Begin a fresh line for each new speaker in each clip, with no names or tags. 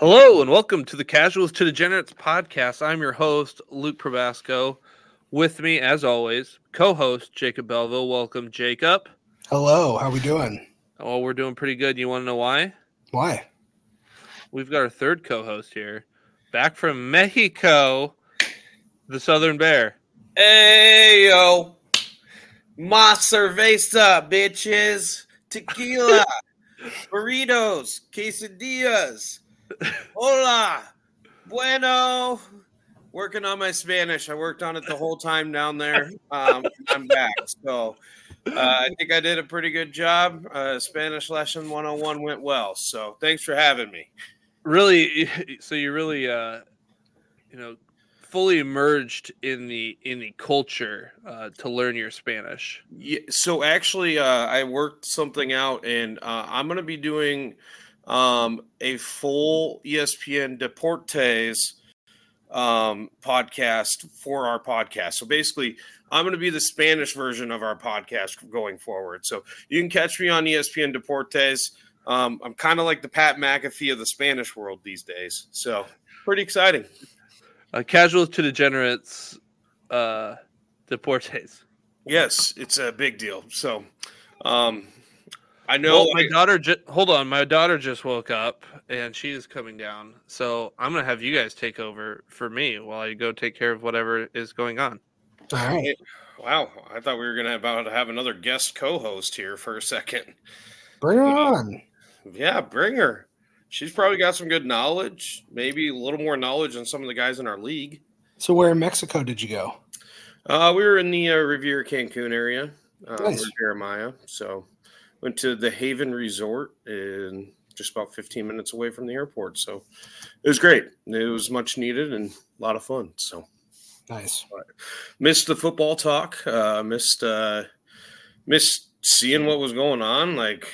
Hello and welcome to the Casuals to Degenerates podcast. I'm your host, Luke Probasco. With me, as always, co-host Jacob Belville. Welcome, Jacob.
Hello, how are we doing?
Oh, we're doing pretty good. You want to know why?
Why?
We've got our third co-host here, back from Mexico, the Southern Bear.
Hey yo, ma cerveza, bitches, tequila, burritos, quesadillas. Hola, bueno. Working on my Spanish. I worked on it the whole time down there. Um, I'm back, so uh, I think I did a pretty good job. Uh, Spanish lesson 101 went well. So thanks for having me.
Really, so you really, uh, you know, fully immersed in the in the culture uh, to learn your Spanish.
Yeah, so actually, uh, I worked something out, and uh, I'm going to be doing um, a full ESPN Deportes um, podcast for our podcast. So basically, I'm going to be the Spanish version of our podcast going forward. So you can catch me on ESPN Deportes. Um, I'm kind of like the Pat McAfee of the Spanish world these days. So pretty exciting.
Uh, casuals to degenerates, uh, deportes.
Yes, it's a big deal. So um, I know
Well, my daughter. Ju- hold on, my daughter just woke up and she is coming down. So I'm gonna have you guys take over for me while I go take care of whatever is going on.
All right.
Wow, I thought we were going to about to have another guest co-host here for a second.
Bring her on.
Yeah, bring her. She's probably got some good knowledge, maybe a little more knowledge than some of the guys in our league.
So, where in Mexico did you go?
Uh, we were in the uh, Riviera Cancun area, uh,
Nice.
Jeremiah. So went to the Haven Resort and just about 15 minutes away from the airport. So it was great. It was much needed and a lot of fun. So
Nice.
missed the football talk. Uh, missed uh, missed seeing what was going on. Like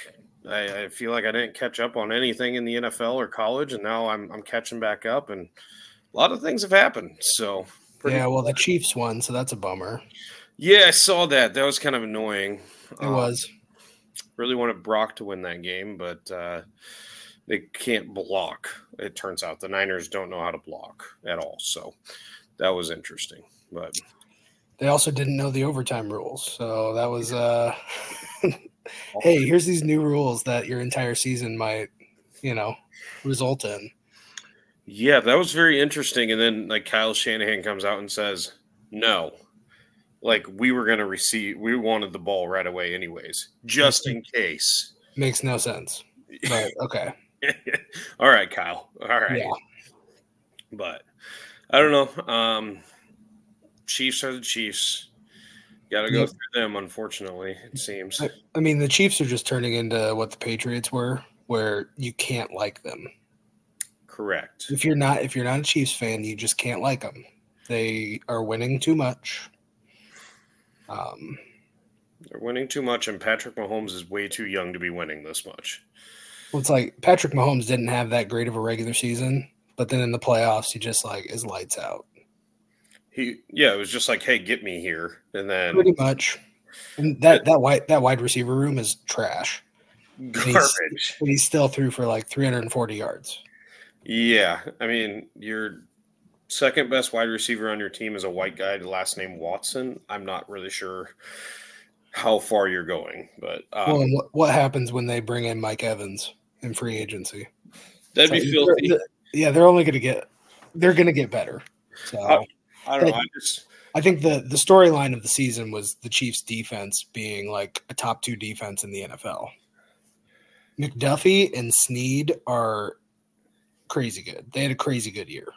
I, I feel like I didn't catch up on anything in the NFL or college, and now I'm I'm catching back up, and a lot of things have happened. So
Yeah, well, the Chiefs won, so that's a bummer.
yeah, I saw that. That was kind of annoying.
It
Um,
was.
Really wanted Brock to win that game, but uh, they can't block. It turns out the Niners don't know how to block at all. So that was interesting. But
They also didn't know the overtime rules, so that was. uh Hey, here's these new rules that your entire season might, you know, result in.
yeah, that was very interesting. And then like Kyle Shanahan comes out and says, "No." Like we were going to receive, we wanted the ball right away, anyways, just in case.
Makes no sense. But okay.
All right, Kyle. All right.
Yeah.
But I don't know. Um, Chiefs are the Chiefs. Got to go
Yep.
through them, unfortunately, it seems.
I, I mean, the Chiefs are just turning into what the Patriots were, where you can't like them.
Correct.
If you're not, if you're not a Chiefs fan, you just can't like them. They are winning too much. Um,
They're winning too much, and Patrick Mahomes is way too young to be winning this much.
well, it's like Patrick Mahomes didn't have that great of a regular season, but then in the playoffs, he just like is lights out,
He, yeah, it was just like, hey, get me here, and then
pretty much. And that that wide that wide receiver room is trash.
garbage.
But he still threw for like 340 yards.
Yeah, I mean, your second best wide receiver on your team is a white guy, last name Watson. I'm not really sure how far you're going, but um,
well, what, what happens when they bring in Mike Evans in free agency?
that'd be filthy.
they're- Yeah, they're only going to get they're going to get better. So
Uh, I don't know. I just
I think the the storyline of the season was the Chiefs defense being like a top 2 defense in the NFL. McDuffie and Sneed are crazy good. They had a crazy good year.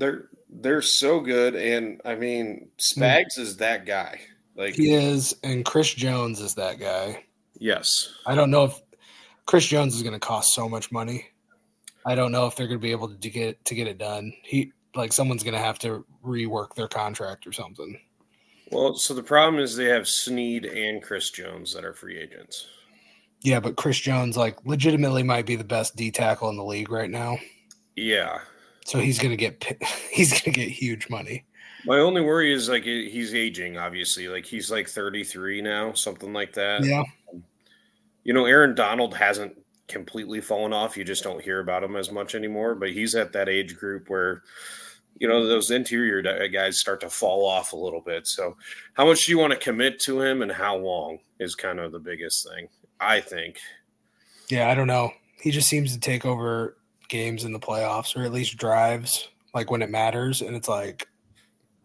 They're they're so good, and I mean, hmm. Spags is that guy. Like,
He is and Chris Jones is that guy.
yes,
I don't know if Chris Jones is going to cost so much money. I don't know if they're going to be able to get to get it done. He like someone's going to have to rework their contract or something.
Well, so the problem is they have Sneed and Chris Jones that are free agents.
Yeah, but Chris Jones like legitimately might be the best D tackle in the league right now.
Yeah.
So he's going to get he's going to get huge money.
My only worry is like he's aging, obviously. Like he's like 33 now, something like that.
Yeah.
You know, Aaron Donald hasn't completely fallen off. You just don't hear about him as much anymore. But he's at that age group where, you know, those interior uh, guys start to fall off a little bit. So, how much do you want to commit to him and how long is kind of the biggest thing, I think.
Yeah, I don't know. He just seems to take over games in the playoffs or at least drives like when it matters. And it's like,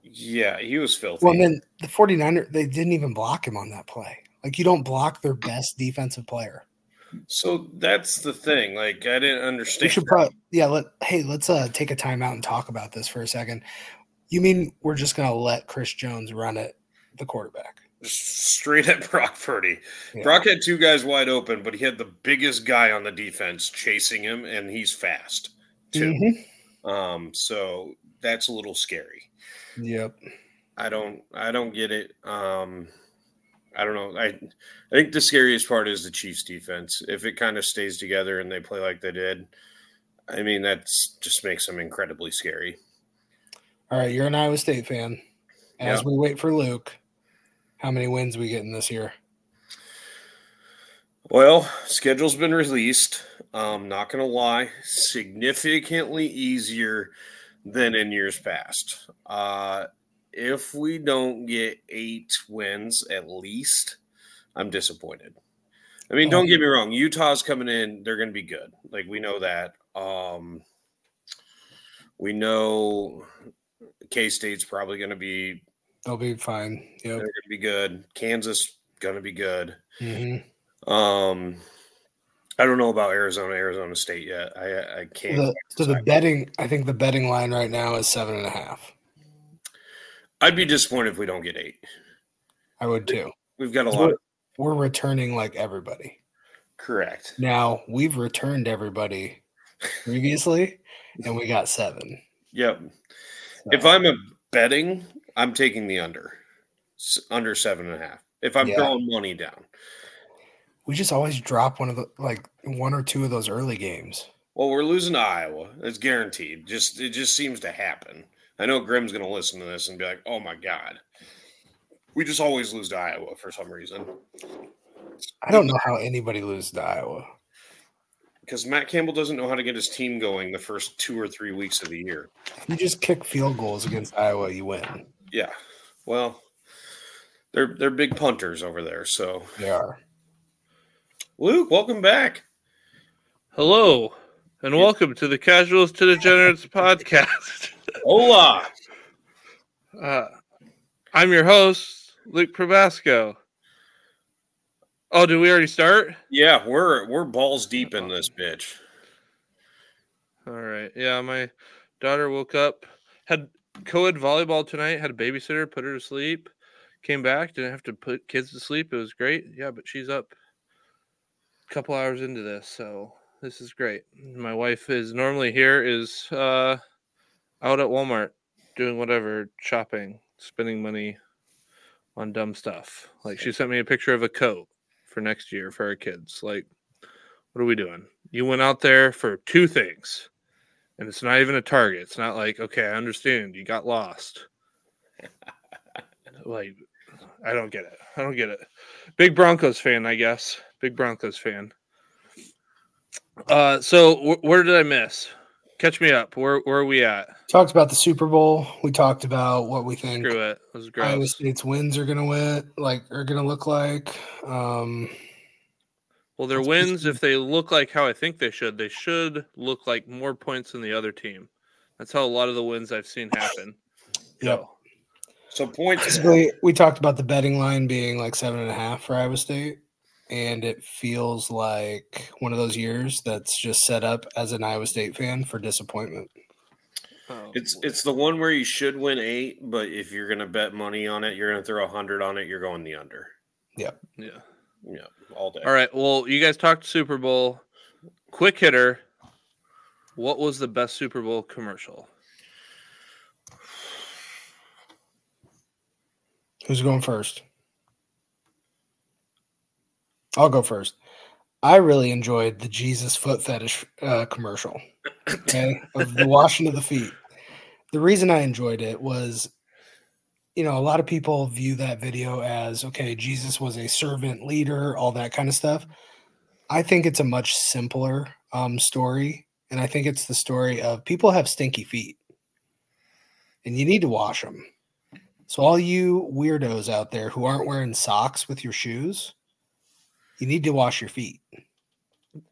yeah, he was filthy.
well, and then the 49er, they didn't even block him on that play. Like, you don't block their best defensive player.
So that's the thing. Like I didn't
We
understand.
should probably, yeah. Let hey, let's uh take a timeout and talk about this for a second. You mean we're just gonna let Chris Jones run it, the quarterback?
Just straight at Brock Purdy.
Yeah.
Brock had two guys wide open, but he had the biggest guy on the defense chasing him, and he's fast too.
Mhm.
Um, so that's a little scary.
Yep.
I don't I don't get it. Um I don't know. I I think the scariest part is the Chiefs defense. If it kind of stays together and they play like they did, I mean that's just makes them incredibly scary.
All right, you're an Iowa State fan. As
Yeah.
we wait for Luke, how many wins we getting this year?
Well, schedule's been released. Um, not gonna lie, significantly easier than in years past. Uh, if we don't get eight wins at least, I'm disappointed. I mean, don't get me wrong. Utah's coming in; they're going to be good. Like we know that. Um, we know K State's probably going to be.
They'll be fine.
They're
Yep.
going to be good. Kansas going to be good.
hmm
Um, I don't know about Arizona, Arizona State yet. I I can't.
The, so the betting, I think the betting line right now is seven and a half.
I'd be disappointed if we don't get eight.
I would too.
We've got a lot. Of,
We're returning like everybody.
correct.
Now we've returned everybody previously, and we got seven.
Yep.
So,
If I'm a betting, I'm taking the under, under seven and a half. If I'm
Yeah.
throwing money down.
we just always drop one of the like one or two of those early games.
Well, we're losing to Iowa. It's guaranteed. Just it just seems to happen. I know Grim's going to listen to this and be like, "Oh my god, we just always lose to Iowa for some reason."
I don't know how anybody loses to Iowa.
Because Matt Campbell doesn't know how to get his team going the first two or three weeks of the year.
If you just kick field goals against Iowa, you win.
Yeah. Well, they're they're big punters over there. So,
They are.
Luke, welcome back.
Hello, and welcome to the Casuals to Degenerates podcast.
Hola.
Uh, I'm your host, Luke Probasco. Oh, did we already start?
Yeah, we're we're balls deep in this bitch.
All right. Yeah, my daughter woke up, had co-ed volleyball tonight, had a babysitter, put her to sleep, came back, didn't have to put kids to sleep. It was great. Yeah, but she's up a couple hours into this, so this is great. My wife is normally here is uh out at Walmart doing whatever, shopping, spending money on dumb stuff. Like she sent me a picture of a coat for next year for our kids. Like what are we doing? You went out there for two things and it's not even a target. It's not like, okay, I understand you got lost. like, I don't get it. I don't get it. Big Broncos fan, I guess. Big Broncos fan. Uh, so wh- where did I miss? Catch me up. Where where are we at?
Talked about the Super Bowl. We talked about what we think
Screw it. It was
Iowa
gross.
State's wins are gonna win, like are gonna look like. Um,
Well, their
That's
wins,
basically-
if they look like how I think they should, they should look like more points than the other team. That's how a lot of the wins I've seen happen.
Yep.
go.
So points.
basically, we talked about the betting line being like seven and a half for Iowa State, and it feels like one of those years that's just set up as an Iowa State fan for disappointment.
Oh,
It's it's the one where you should win eight, but if you're gonna bet money on it, you're gonna throw a hundred on it. You're going the under.
Yeah.
Yeah. Yeah, all day.
All right. Well, you guys talked Super Bowl. Quick hitter. What was the best Super Bowl commercial?
Who's going first? I'll go first. I really enjoyed the Jesus foot fetish uh, commercial. Okay, of the washing of the feet. The reason I enjoyed it was, you know, a lot of people view that video as okay. Jesus was a servant leader, all that kind of stuff. I think it's a much simpler um, story, and I think it's the story of people have stinky feet, and you need to wash them. So all you weirdos out there who aren't wearing socks with your shoes, you need to wash your feet.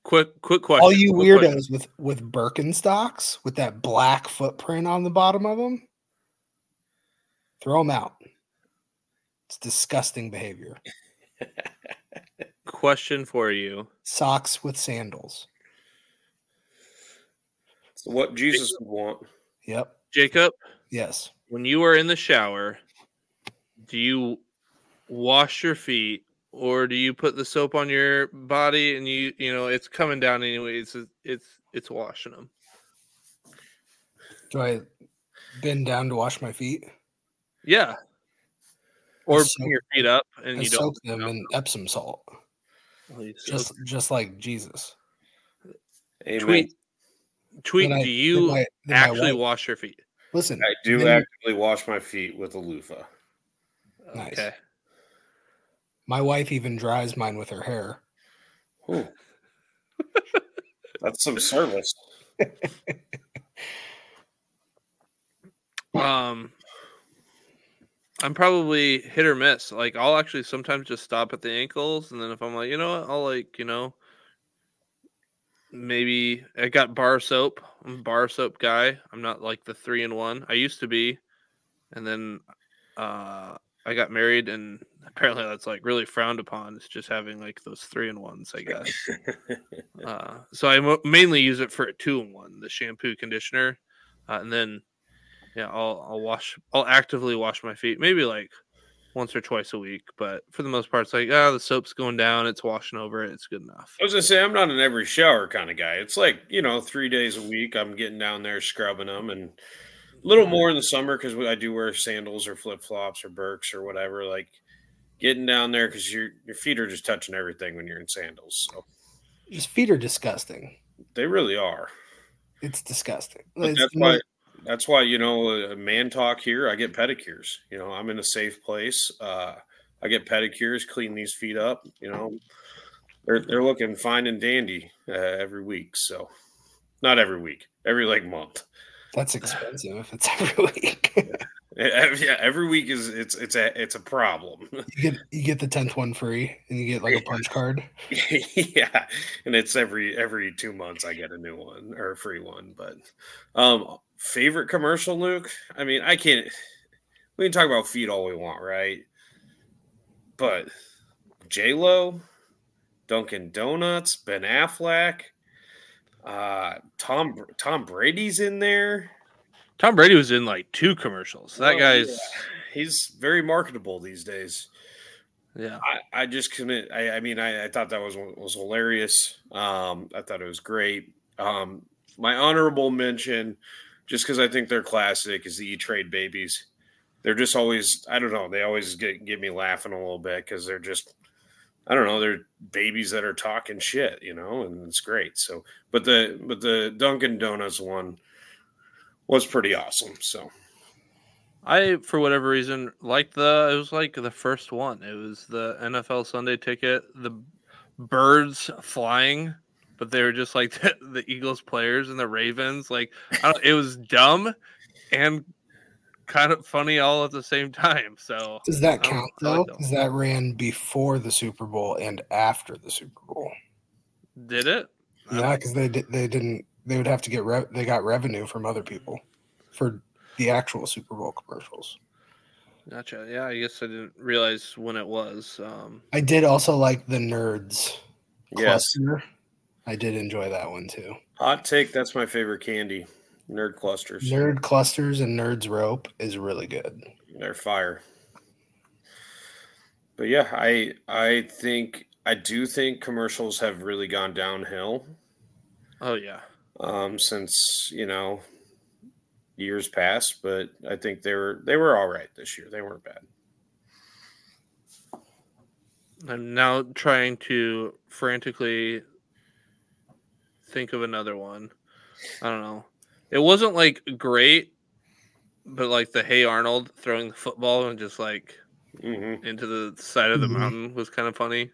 Quick, quick question.
All you
quick
weirdos
question.
with with Birkenstocks with that black footprint on the bottom of them, throw them out. It's disgusting behavior.
Question for you.
Socks with sandals.
So what Jesus would want.
Yep.
Jacob,
Yes.
when you are in the shower, do you wash your feet or do you put the soap on your body and you you know it's coming down anyways it's it's, it's washing them
Do I bend down to wash my feet?
Yeah or
soak-
bring your feet up and
I
you
soak
don't
them in Epsom salt,
Well, you soak-
just just like Jesus.
Amen.
tweet tweet
I-
do
then
you
my- then my
actually
wife-
wash your feet
Listen,
I do
then
actively wash my feet with a loofah.
Nice.
okay
my wife even dries mine with her hair.
Ooh. That's some service.
um i'm probably hit or miss like i'll actually sometimes just stop at the ankles and then if i'm like you know what? I'll like you know maybe i got bar soap i'm a bar soap guy i'm not like the three in one i used to be and then uh i got married and apparently that's like really frowned upon it's just having like those three in ones i guess. Uh, so I mo- mainly use it for a two in one, the shampoo conditioner, uh, and then yeah, I'll I'll wash. I'll actively wash my feet, maybe like once or twice a week. But for the most part, it's like ah, the soap's going down, it's washing over it, it's good enough.
I was gonna say I'm not an every shower kind of guy. It's like you know, three days a week. I'm getting down there scrubbing them, and a little more in the summer because I do wear sandals or flip flops or Birks or whatever. Like getting down there because your your feet are just touching everything when you're in sandals. So
His feet are disgusting.
they really are.
It's disgusting.
But
It's
that's why. That's why you know, a man talk here. I get pedicures. You know, I'm in a safe place. Uh, I get pedicures, clean these feet up. You know, they're they're looking fine and dandy uh, every week. So, not every week, every like month.
that's expensive if it's every week.
Yeah, every week is it's it's a it's a problem.
you get you get the tenth one free, and you get like a punch card.
yeah, and it's every every two months I get a new one or a free one. But um, favorite commercial, Luke. I mean, I can't. We can talk about feet all we want, right? But J Lo, Dunkin' Donuts, Ben Affleck, uh, Tom Tom Brady's in there.
Tom Brady was in like two commercials. That
Oh,
guy's
yeah. he's very marketable these days.
yeah.
I, I just couldn't. I, I mean, I, I thought that was was hilarious. Um, I thought it was great. Um, my honorable mention, just because I think they're classic, is the E Trade Babies. They're just always. I don't know. They always get get me laughing a little bit because they're just. I don't know. They're babies that are talking shit, you know, and it's great. So, but the but the Dunkin' Donuts one was pretty awesome. So,
I, for whatever reason, liked the. It was like the first one. It was the NFL Sunday ticket. The birds flying, but they were just like the, the Eagles players and the Ravens. Like I don't, it was dumb and kind of funny all at the same time. So
Does that count
I like
though?
those.
Because that ran before the Super Bowl and after the Super Bowl.
did it?
Yeah, because they di- they didn't. They would have to get re- they got revenue from other people for the actual Super Bowl commercials.
Gotcha. Yeah, I guess I didn't realize when it was. Um,
I did also like the Nerds
yes,
cluster. I did enjoy that one too.
hot take. That's my favorite candy. Nerd clusters.
Nerd clusters and Nerds rope is really good.
They're fire. But yeah, I I think I do think commercials have really gone downhill
oh yeah.
um, since you know years past. But I think they were they were all right this year. They weren't bad.
I'm now trying to frantically think of another one. I don't know. It wasn't like great, but like the Hey Arnold throwing the football and just like
hmm
into the side of the
Mhm.
mountain was kind of funny.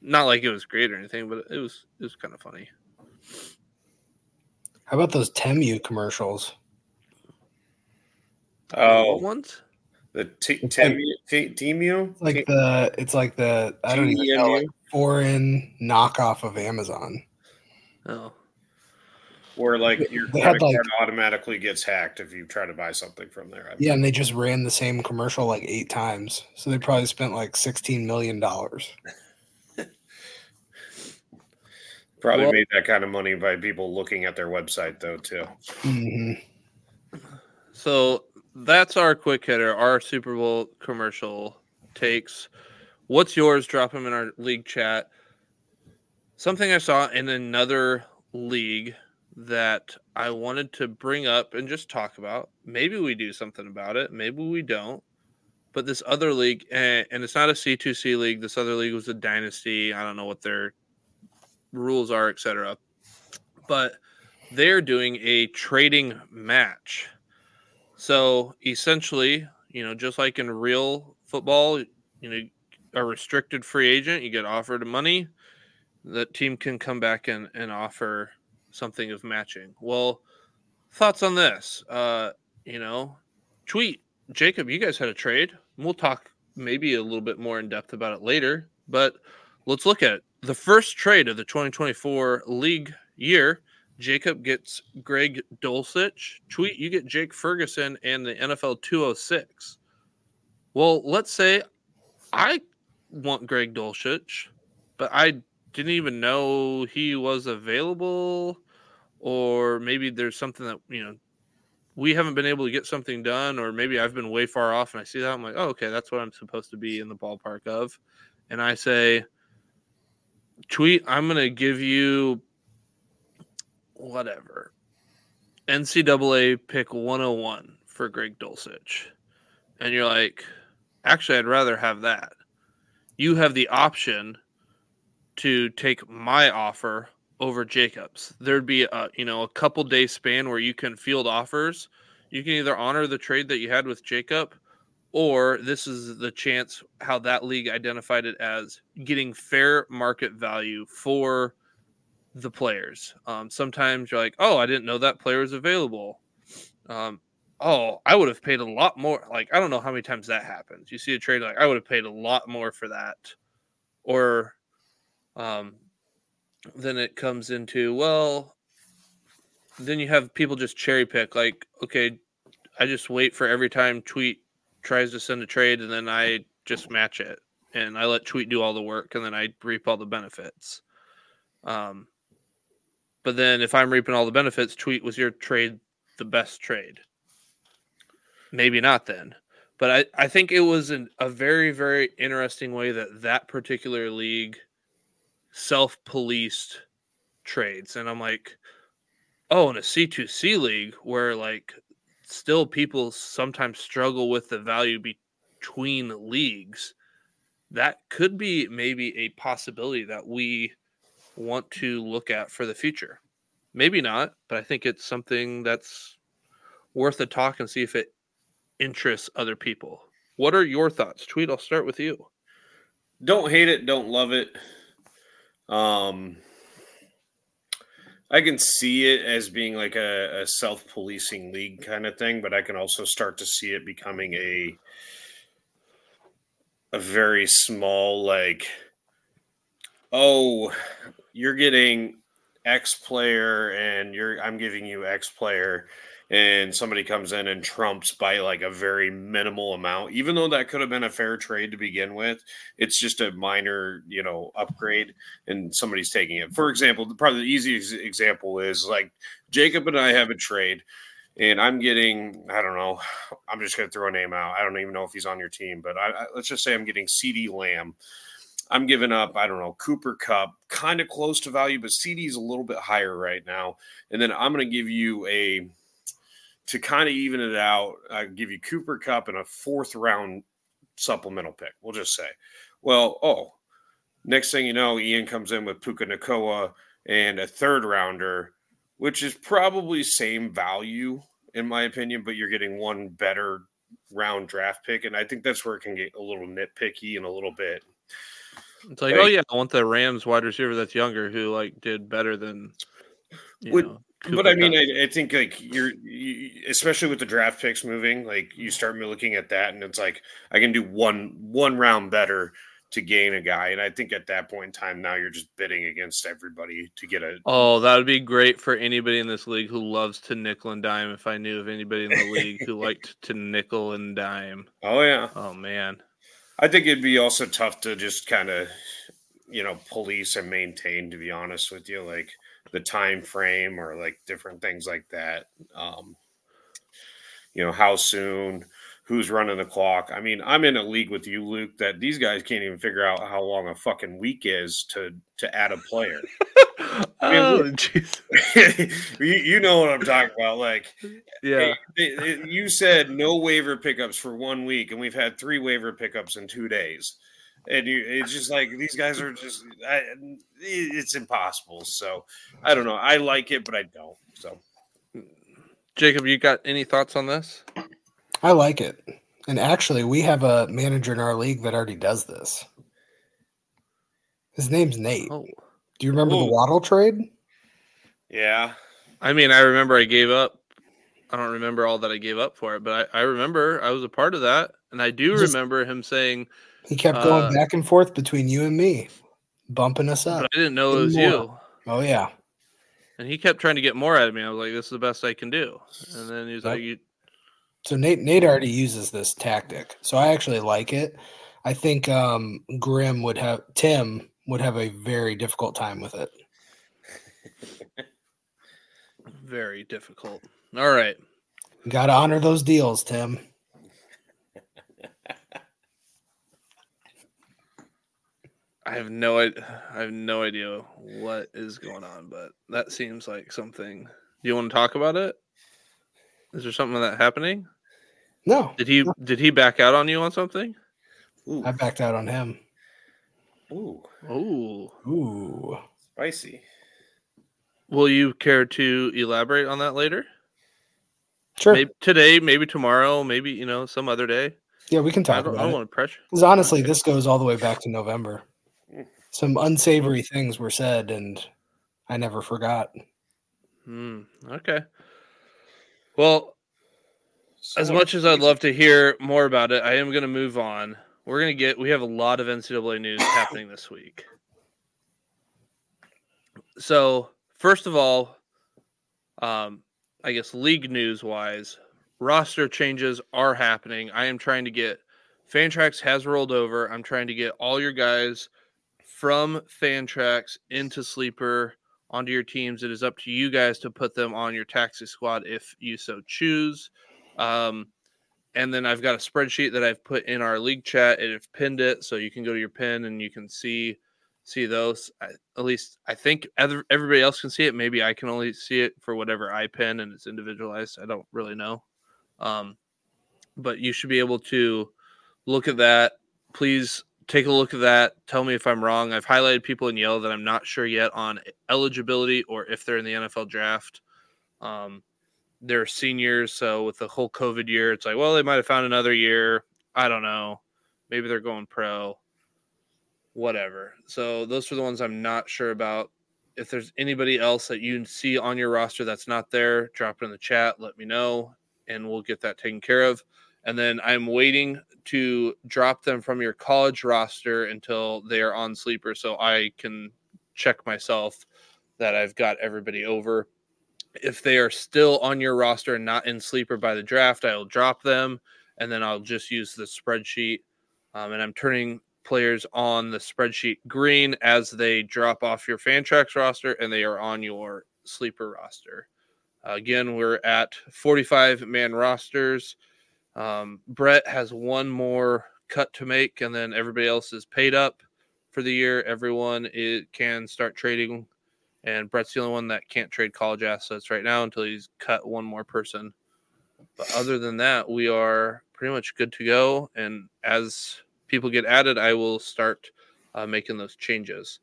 Not like it was great or anything, but it was it was kind of funny.
How about those Temu commercials?
Oh,
What ones?
the t-
It's like-
Temu, t- Temu,
It's like the it's like the I don't even know like foreign knockoff of Amazon.
Oh,
where like your
They had,
credit
like-
card automatically gets hacked if you try to buy something from there.
Yeah, and they just ran the same commercial like eight times. So they probably spent like sixteen million dollars.
Probably
Well-
made that kind of money by people looking at their website though too.
hmm
so that's our quick hitter, our Super Bowl commercial takes. What's yours? Drop them in our league chat. Something I saw in another league that I wanted to bring up and just talk about. Maybe we do something about it. Maybe we don't. But this other league, and, it's not a C2C league. This other league was a dynasty. I don't know what their rules are, etc. But they're doing a trading match. So essentially, you know, just like in real football, you know, a restricted free agent, you get offered money. That team can come back and, and offer something of matching. Well, thoughts on this? Uh, you know, tweet Jacob. You guys had a trade. We'll talk maybe a little bit more in depth about it later. But let's look at it. The first trade of the 2024 league year. Jacob gets Greg Dulcich. Tweet, you get Jake Ferguson and the NFL 206. Well, let's say I want Greg Dulcich, but I didn't even know he was available, or maybe there's something that you know we haven't been able to get something done, or maybe I've been way far off and I see that I'm like, oh, okay, that's what I'm supposed to be in the ballpark of, and I say, tweet, I'm gonna give you whatever. NCAA pick 101 for Greg Dulcich, and you're like, actually, I'd rather have that. You have the option to take my offer over Jacobs. There'd be a you know a couple day span where you can field offers. You can either honor the trade that you had with Jacob, or this is the chance how that league identified it as getting fair market value for the players. Um, sometimes you're like, oh, I didn't know that player was available. Um, oh, I would have paid a lot more. Like, I don't know how many times that happens. You see a trade, like, I would have paid a lot more for that. Or um, then it comes into, well, then you have people just cherry pick, like, okay, I just wait for every time Tweet tries to send a trade and then I just match it. And I let Tweet do all the work and then I reap all the benefits. Um, but then if I'm reaping all the benefits, Tweet was your trade the best trade. Maybe not then. But I, I think it was an, a very, very interesting way that that particular league self policed trades. And I'm like, oh, in a C2C league where like still people sometimes struggle with the value between leagues, that could be maybe a possibility that we want to look at for the future. Maybe not, but I think it's something that's worth a talk and see if it interests other people. What are your thoughts? Tweet, I'll start with you.
Don't hate it, don't love it. Um, I can see it as being like a, a self-policing league kind of thing, but I can also start to see it becoming a a very small like oh you're getting x player and you're i'm giving you x player and somebody comes in and trumps by like a very minimal amount even though that could have been a fair trade to begin with it's just a minor you know upgrade and somebody's taking it for example the, probably the easiest example is like jacob and i have a trade and i'm getting i don't know i'm just going to throw a name out i don't even know if he's on your team but I, I, let's just say i'm getting CeeDee Lamb I'm giving up, I don't know, Cooper Kupp, kind of close to value, but CeeDee is a little bit higher right now. And then I'm going to give you a, to kind of even it out, I give you Cooper Kupp and a fourth round supplemental pick. We'll just say, well, oh, next thing you know, Ian comes in with Puka Nacua and a third rounder, which is probably same value in my opinion, but you're getting one better round draft pick. And I think that's where it can get a little nitpicky and a little bit
It's like,
Right.
oh yeah, I want the Rams wide receiver that's younger who like did better than. You
Would-
know,
But I mean, I, I think like you're, you, especially with the draft picks moving, like you start looking at that, and it's like I can do one one round better to gain a guy, and I think at that point in time, now you're just bidding against everybody to get a.
Oh, that would be great for anybody in this league who loves to nickel and dime. If I knew of anybody in the league who liked to nickel and dime,
Oh yeah,
oh man,
I think it'd be also tough to just kind of, you know, police and maintain. To be honest with you, like the time frame or like different things like that. Um, you know, how soon, who's running the clock. I mean, I'm in a league with you, Luke, that these guys can't even figure out how long a fucking week is to to add a player.
oh jeez,
you, you know what I'm talking about. Like,
yeah.
they- they- you said no waiver pickups for one week, and we've had three waiver pickups in two days. And you, it's just like these guys are just, I, it's impossible. So I don't know. I like it, but I don't. So
Jacob, you got any thoughts on this?
I like it. And actually, we have a manager in our league that already does this. His name's Nate.
Oh,
Do you remember
Ooh.
the Waddle trade?
yeah,
I mean, I remember I gave up. I don't remember all that I gave up for it, but I, I remember I was a part of that, and I do
Just-
remember him saying,
He kept going
Uh,
back and forth between you and me, bumping us
"But
up.
I didn't know it was
More.
you."
Oh yeah.
And he kept trying to get more out of me. I was like, "This is the best I can do." And then he was
Yep.
like, you,
So Nate Nate already uses this tactic. So I actually like it. I think um Grim would have Tim would have a very difficult time with it.
"Very difficult." All right.
Gotta honor those deals, Tim.
I have no idea. I have no idea what is going on, but that seems like something. Do you want to talk about it? Is there something that happening?
No,
Did he did he back out on you on something?
ooh,
I backed out on him.
ooh,
Oh,
Ooh.
spicy.
will you care to elaborate on that later?
Sure.
Maybe today, maybe tomorrow, maybe you know some other day.
Yeah, we can
I
talk
don't, I don't
it.
want to pressure.
Because honestly, this goes all the way back to November. Some unsavory things were said, and I never forgot.
Hmm, okay. Well,
So
as much as I'd love to hear more about it, I am going to move on. We're going to get, we have a lot of NCAA news happening this week. So, first of all, um, I guess league news wise, roster changes are happening. I am trying to get Fantrax has rolled over. I'm trying to get all your guys from Fantrax into Sleeper onto your teams. It is up to you guys to put them on your taxi squad if you so choose. Um, and then I've got a spreadsheet that I've put in our league chat and have pinned it so you can go to your pin and you can see see those. I, at least I think other, everybody else can see it. Maybe I can only see it for whatever I pin and it's individualized. I don't really know. Um, but you should be able to look at that. Please take a look at that. Tell me if I'm wrong. I've highlighted people in yellow that I'm not sure yet on eligibility or if they're in the NFL draft. Um, they're seniors, so with the whole COVID year, it's like, well, they might have found another year. I don't know. Maybe they're going pro. Whatever. So those are the ones I'm not sure about. If there's anybody else that you see on your roster that's not there, drop it in the chat. Let me know, and we'll get that taken care of. And then I'm waiting to drop them from your college roster until they are on sleeper, so I can check myself that I've got everybody over if they are still on your roster and not in sleeper by the draft, I will drop them and then I'll just use the spreadsheet. Um, and I'm turning players on the spreadsheet green as they drop off your Fantrax roster and they are on your sleeper roster. Again, we're at 45 man rosters. Um, Brett has one more cut to make, and then everybody else is paid up for the year. Everyone it can start trading and Brett's the only one that can't trade college assets right now until he's cut one more person. But other than that, we are pretty much good to go. And as people get added, I will start uh, making those changes.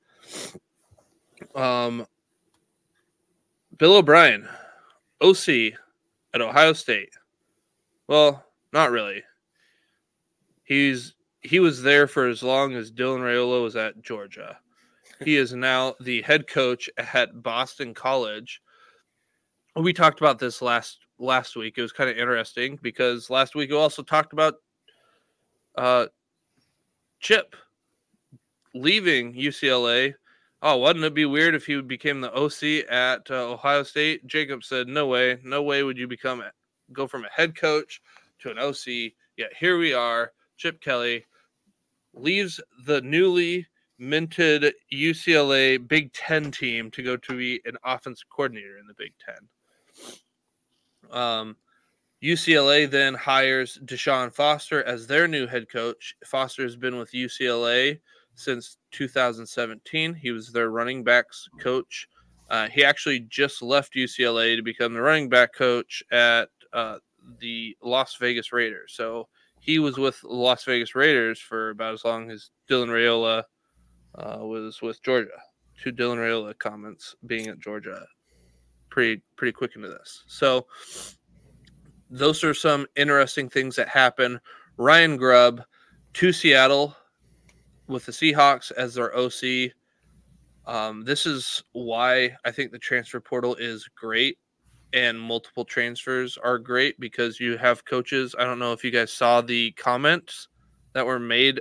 Um, Bill O'Brien, OC at Ohio State. Well, not really. He's he was there for as long as Dylan Raiola was at Georgia. He is now the head coach at Boston College. We talked about this last last week. It was kind of interesting because last week we also talked about uh, Chip leaving UCLA. Oh, wouldn't it be weird if he became the OC at uh, Ohio State? Jacob said, "No way, no way would you become a, go from a head coach to an OC." Yet here we are. Chip Kelly leaves the newly minted UCLA Big Ten team to go to be an offense coordinator in the Big Ten. Um, UCLA then hires Deshaun Foster as their new head coach. Foster has been with UCLA since 2017. He was their running backs coach. Uh, he actually just left UCLA to become the running back coach at uh, the Las Vegas Raiders. So he was with Las Vegas Raiders for about as long as Dylan Raiola uh, was with Georgia. Two Dylan Raiola comments being at Georgia pretty pretty quick into this. So those are some interesting things that happen. Ryan Grubb to Seattle with the Seahawks as their OC. Um, this is why I think the transfer portal is great and multiple transfers are great because you have coaches. I don't know if you guys saw the comments that were made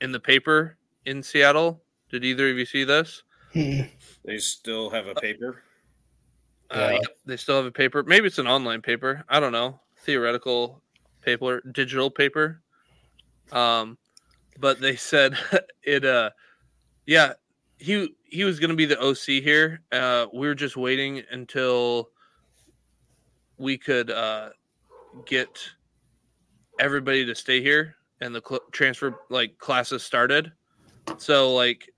in the paper in Seattle. Did either of you see this?
They still have a paper.
Uh,
Yeah.
they still have a paper. Maybe it's an online paper. I don't know. Theoretical paper, digital paper. Um, but they said it. Uh, yeah, he he was going to be the OC here. Uh, we were just waiting until we could uh, get everybody to stay here and the cl- transfer like classes started. So like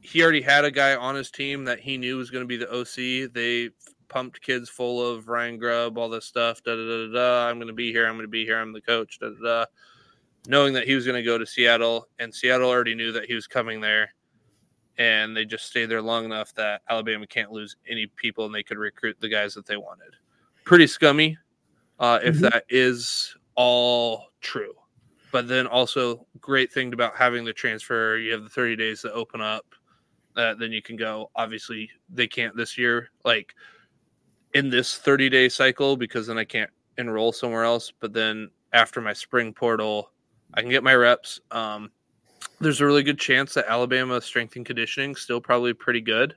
he already had a guy on his team that he knew was going to be the OC. They pumped kids full of Ryan Grubb, all this stuff. Da da da da. da. I'm going to be here. I'm going to be here. I'm the coach. Da da da. Knowing that he was going to go to Seattle, and Seattle already knew that he was coming there, and they just stayed there long enough that Alabama can't lose any people, and they could recruit the guys that they wanted. Pretty scummy, uh, if
Mhm.
that is all true. But then also great thing about having the transfer, you have the 30 days to open up uh, then you can go. Obviously, they can't this year, like in this 30 day cycle, because then I can't enroll somewhere else. But then after my spring portal, I can get my reps. Um, there's a really good chance that Alabama strength and conditioning still probably pretty good.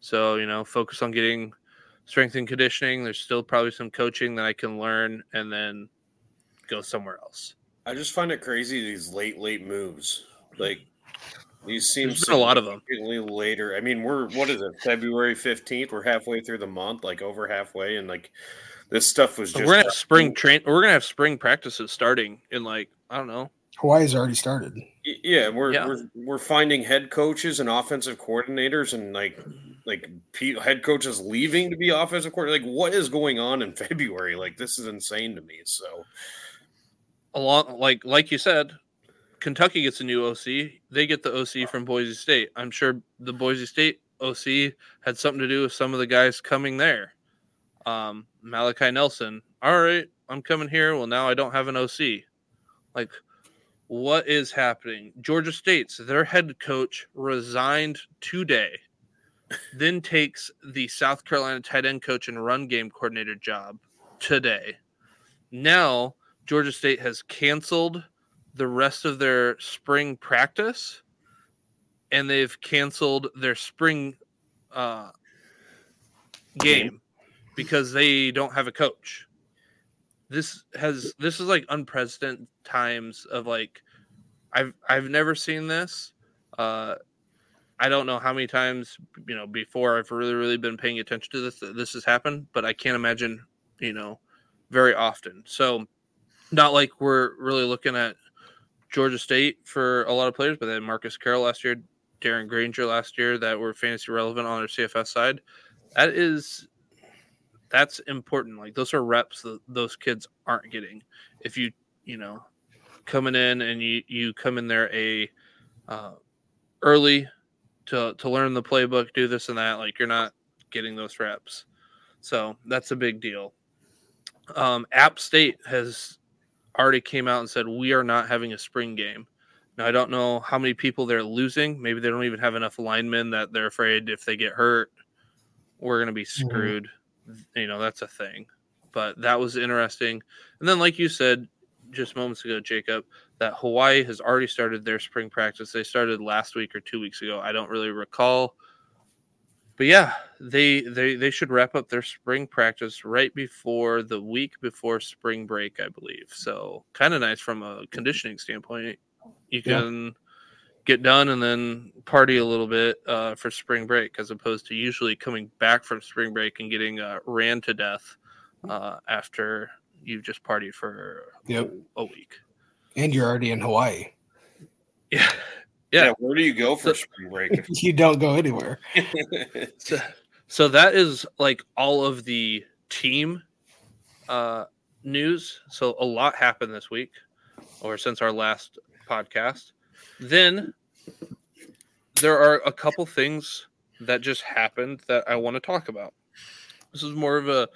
So, you know, focus on getting strength and conditioning. There's still probably some coaching that I can learn and then go somewhere else.
I just find it crazy these late, late moves. Like these seem
There's been a lot of them.
later. I mean, we're what is it? February fifteenth. We're halfway through the month, like over halfway, and like this stuff was just
we're gonna have spring train. We're gonna have spring practices starting in like I don't know.
Hawaii's already started.
Yeah, we're
Yeah.
we're we're finding head coaches and offensive coordinators and like like head coaches leaving to be offensive coordinator. Like, what is going on in February? Like, this is insane to me. So,
along like like you said, Kentucky gets a new OC. They get the OC from Boise State. I'm sure the Boise State OC had something to do with some of the guys coming there. Um, Malachi Nelson. All right, I'm coming here. Well, now I don't have an OC. Like, what is happening? Georgia State's their head coach resigned today, then takes the South Carolina tight end coach and run game coordinator job today. Now Georgia State has canceled the rest of their spring practice and they've canceled their spring uh, game because they don't have a coach. This has this is like unprecedented times of like I've I've never seen this. Uh, I don't know how many times you know before I've really really been paying attention to this this has happened, but I can't imagine you know very often. So not like we're really looking at Georgia State for a lot of players, but then Marcus Carroll last year, Darren Grainger last year that were fantasy relevant on their CFS side. That is that's important. Like those are reps that those kids aren't getting. If you you know coming in and you you come in there a uh, early to to learn the playbook, do this and that, like you're not getting those reps. So that's a big deal. Um, App State has already came out and said we are not having a spring game. Now I don't know how many people they're losing. Maybe they don't even have enough linemen that they're afraid if they get hurt, we're going to be screwed. Mm-hmm. You know, that's a thing. But that was interesting. And then, like you said just moments ago, Jacob, that Hawaii has already started their spring practice. They started last week or two weeks ago. I don't really recall. But yeah, they they they should wrap up their spring practice right before the week before spring break, I believe. So kind of nice from a conditioning standpoint. You can yeah. Get done and then party a little bit uh, for spring break, as opposed to usually coming back from spring break and getting uh, ran to death uh, after you've just partied for yep. a, a week.
And you're already in Hawaii.
Yeah.
Yeah. yeah. where do you go for so, spring break?
you don't go anywhere.
so, so, that is like all of the team uh, news. So a lot happened this week or since our last podcast. Then there are a couple things that just happened that I want to talk about. This is more of a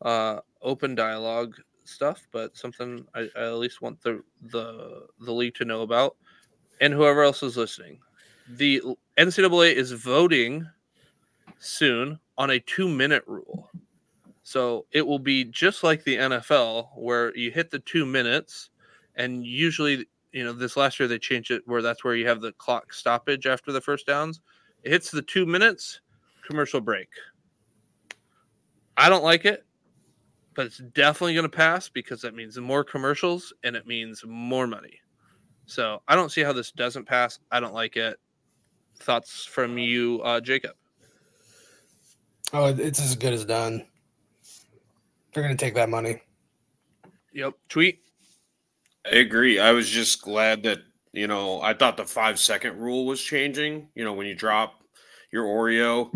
uh, open dialogue stuff, but something I, I, at least want the the the league to know about, and whoever else is listening. The NCAA is voting soon on a two minute rule. So it will be just like the NFL, where you hit the two minutes, and usually you know, this last year they changed it where that's where you have the clock stoppage after the first downs. It hits the two minutes, commercial break. I don't like it, but it's definitely going to pass because that means more commercials and it means more money. So I don't see how this doesn't pass. I don't like it. Thoughts from you, uh, Jacob?
Oh, it's as good as done. They're going to take that money.
Yep. Tweet.
I agree. I was just glad that, you know, I thought the five second rule was changing. You know, when you drop your Oreo,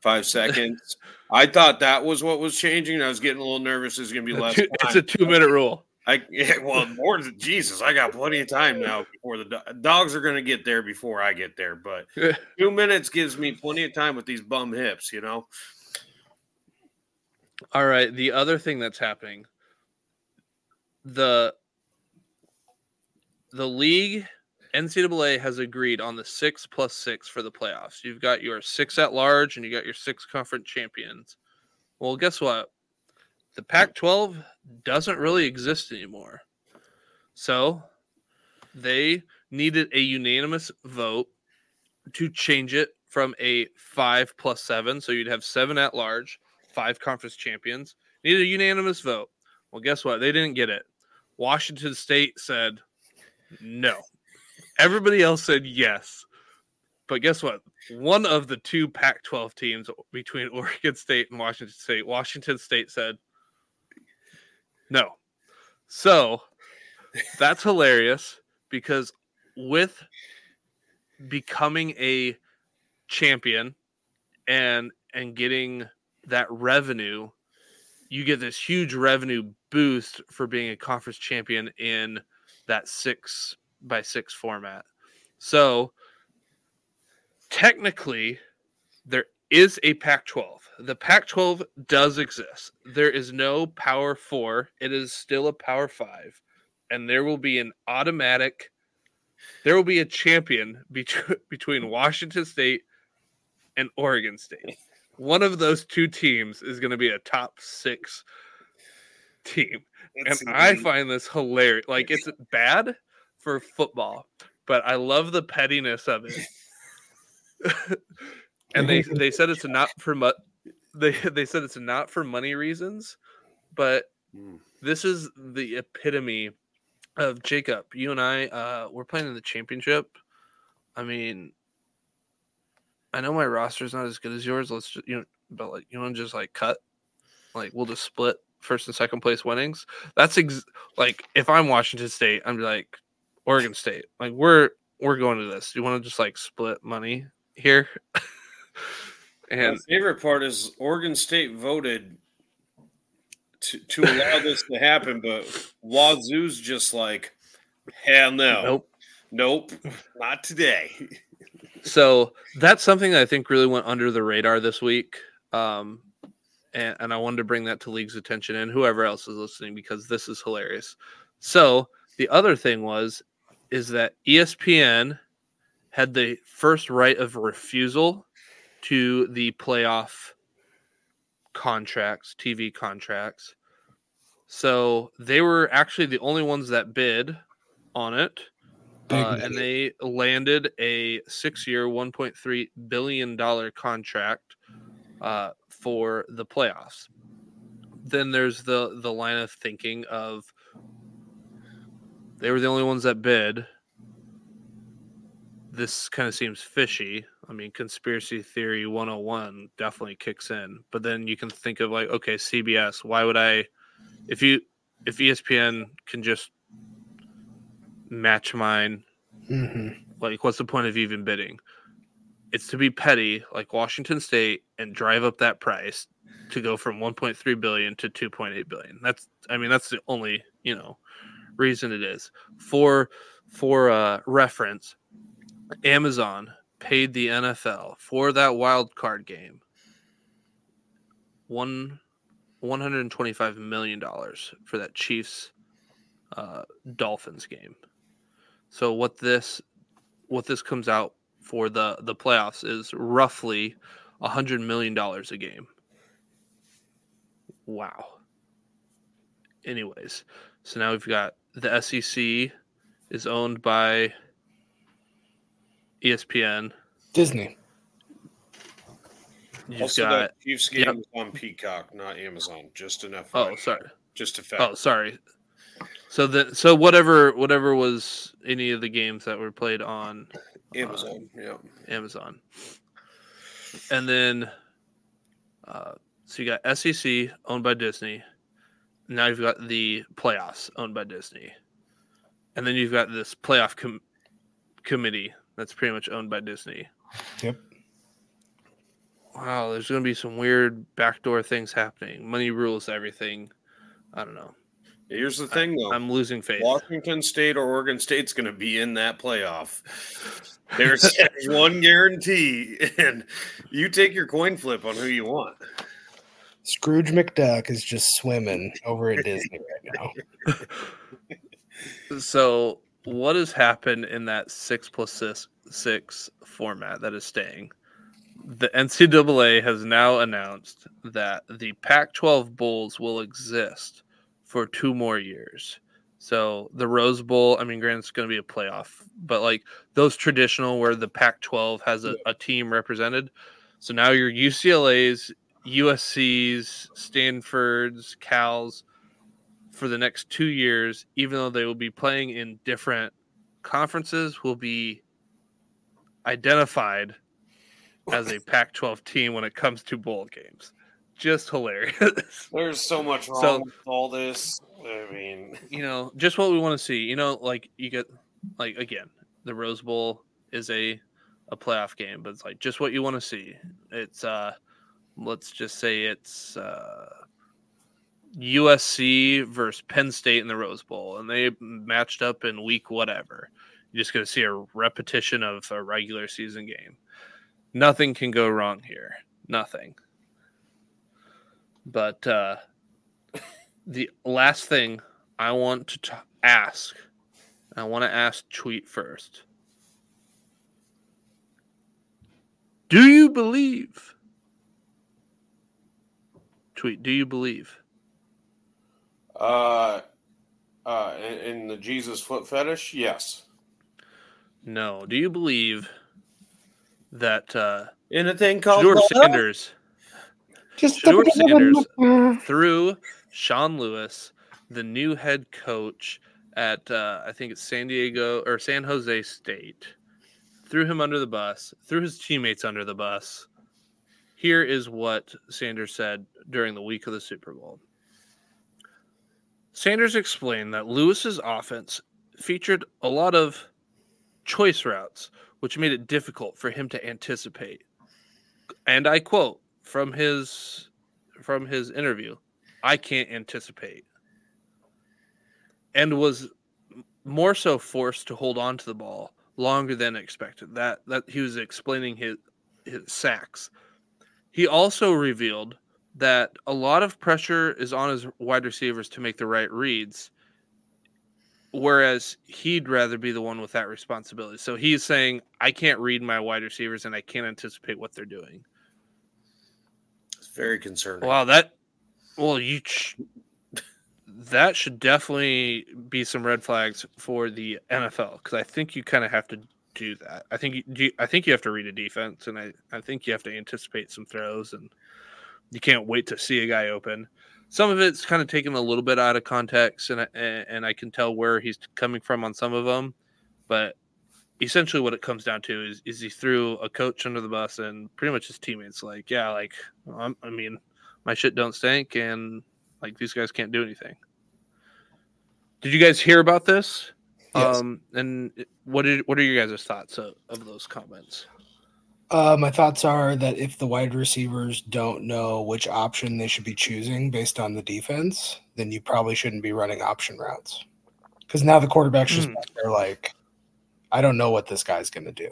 five seconds. I thought that was what was changing. I was getting a little nervous. It's going to be less.
Two, it's a two minute rule.
I yeah, well more than Jesus. I got plenty of time now before the do- dogs are going to get there before I get there. But two minutes gives me plenty of time with these bum hips. You know.
All right. The other thing that's happening, the the league NCAA has agreed on the six plus six for the playoffs. You've got your six at large and you got your six conference champions. Well, guess what? The Pac 12 doesn't really exist anymore. So they needed a unanimous vote to change it from a five plus seven. So you'd have seven at large, five conference champions. Needed a unanimous vote. Well, guess what? They didn't get it. Washington State said, no. Everybody else said yes. But guess what? One of the two Pac 12 teams between Oregon State and Washington State, Washington State said no. So that's hilarious because with becoming a champion and and getting that revenue you get this huge revenue boost for being a conference champion in that six by six format. So technically, there is a Pac 12. The Pac 12 does exist. There is no Power Four, it is still a Power Five. And there will be an automatic, there will be a champion between, between Washington State and Oregon State. One of those two teams is going to be a top six team and I find this hilarious. Like it's bad for football, but I love the pettiness of it. and they they said it's not for mu- they they said it's not for money reasons, but mm. this is the epitome of Jacob. You and I uh we're playing in the championship. I mean, I know my roster's not as good as yours. Let's just you know, but like you want to just like cut, like we'll just split first and second place winnings. That's ex- like if I'm Washington State, I'm like Oregon State. Like we're we're going to this. You want to just like split money here?
and My favorite part is Oregon State voted to, to allow this to happen, but Wazoo's just like, hell no,
nope,
nope, not today.
so that's something that I think really went under the radar this week. Um, and, and I wanted to bring that to league's attention and whoever else is listening because this is hilarious. So the other thing was is that ESPN had the first right of refusal to the playoff contracts, TV contracts. So they were actually the only ones that bid on it. Uh, and they landed a six-year, one point three billion dollar contract uh, for the playoffs. Then there's the the line of thinking of they were the only ones that bid. This kind of seems fishy. I mean, conspiracy theory 101 definitely kicks in. But then you can think of like, okay, CBS, why would I if you if ESPN can just match mine
Mhm.
like what's the point of even bidding it's to be petty like washington state and drive up that price to go from 1.3 billion to 2.8 billion. That's i mean that's the only you know reason it is. For for uh reference amazon paid the nfl for that wild card game one 125 million dollars for that chiefs uh dolphins game. So what this what this comes out for the the playoffs is roughly a hundred million dollars a game. Wow. Anyways, so now we've got the SEC is owned by ESPN.
Disney.
You've
Also,
got
that Chiefs game
yep.
is on Peacock, not Amazon. Just enough.
Oh sorry
Just a fact.
oh sorry. So the so whatever whatever was any of the games that were played on
Amazon. yeah.
Amazon. And then, uh, so you got SEC owned by Disney. Now you've got the playoffs owned by Disney. And then you've got this playoff com- committee that's pretty much owned by Disney.
Yep.
Wow, there's going to be some weird backdoor things happening. Money rules everything. I don't know.
Here's the thing, though.
I'm losing faith.
Washington State or Oregon State's going to be in that playoff. There's there's one guarantee, and you take your coin flip on who you want.
Scrooge McDuck is just swimming over at Disney right now.
So, what has happened in that six plus six, six format that is staying? The NCAA has now announced that the Pac 12 Bowls will exist for two more years. So, the Rose Bowl, I mean, granted, it's going to be a playoff, but like those traditional where the Pac 12 has a, a team represented. So now your UCLA's, USC's, Stanford's, Cal's, for the next two years, even though they will be playing in different conferences, will be identified as a Pac 12 team when it comes to bowl games. Just hilarious.
There's so much wrong
So-
with all this. I mean,
you know, just what we want to see. You know, like you get, like, again, the Rose Bowl is a a playoff game, but it's like just what you want to see. It's, uh, let's just say it's, uh, USC versus Penn State in the Rose Bowl, and they matched up in week whatever. You're just going to see a repetition of a regular season game. Nothing can go wrong here. Nothing. But uh, the last thing I want to t- ask, I want to ask Tweet first. Do you believe? Tweet, do you believe?
uh, uh, in, in the Jesus foot fetish, yes.
No. Do you believe that uh,
In a thing called
George
love?
Sanders
Just
Shedeur Sanders through Sean Lewis, the new head coach at uh, I think it's San Diego or San Jose State, threw him under the bus, threw his teammates under the bus. Here is what Sanders said during the week of the Super Bowl. Sanders explained that Lewis's offense featured a lot of choice routes, which made it difficult for him to anticipate. And I quote from his from his interview, I can't anticipate. And was more so forced to hold on to the ball longer than expected. That that he was explaining his his sacks. He also revealed that a lot of pressure is on his wide receivers to make the right reads. whereas he'd rather be the one with that responsibility. So he's saying, I can't read my wide receivers and I can't anticipate what they're doing.
Very concerning.
Wow, that well, you ch- that should definitely be some red flags for the NFL because I think you kind of have to do that. I think you, you, I think you have to read a defense, and I, I think you have to anticipate some throws, and you can't wait to see a guy open. Some of it's kind of taken a little bit out of context, and I, and I can tell where he's coming from on some of them, but essentially what it comes down to is is he threw a coach under the bus and pretty much his teammates like yeah like I'm, i mean my shit don't stink and like these guys can't do anything did you guys hear about this
Yes.
um and what did what are your guys' thoughts of, of those comments
Uh, my thoughts are that if the wide receivers don't know which option they should be choosing based on the defense, then you probably shouldn't be running option routes. Because now the quarterback's just
Hmm.
back there like, I don't know what this guy's going to do.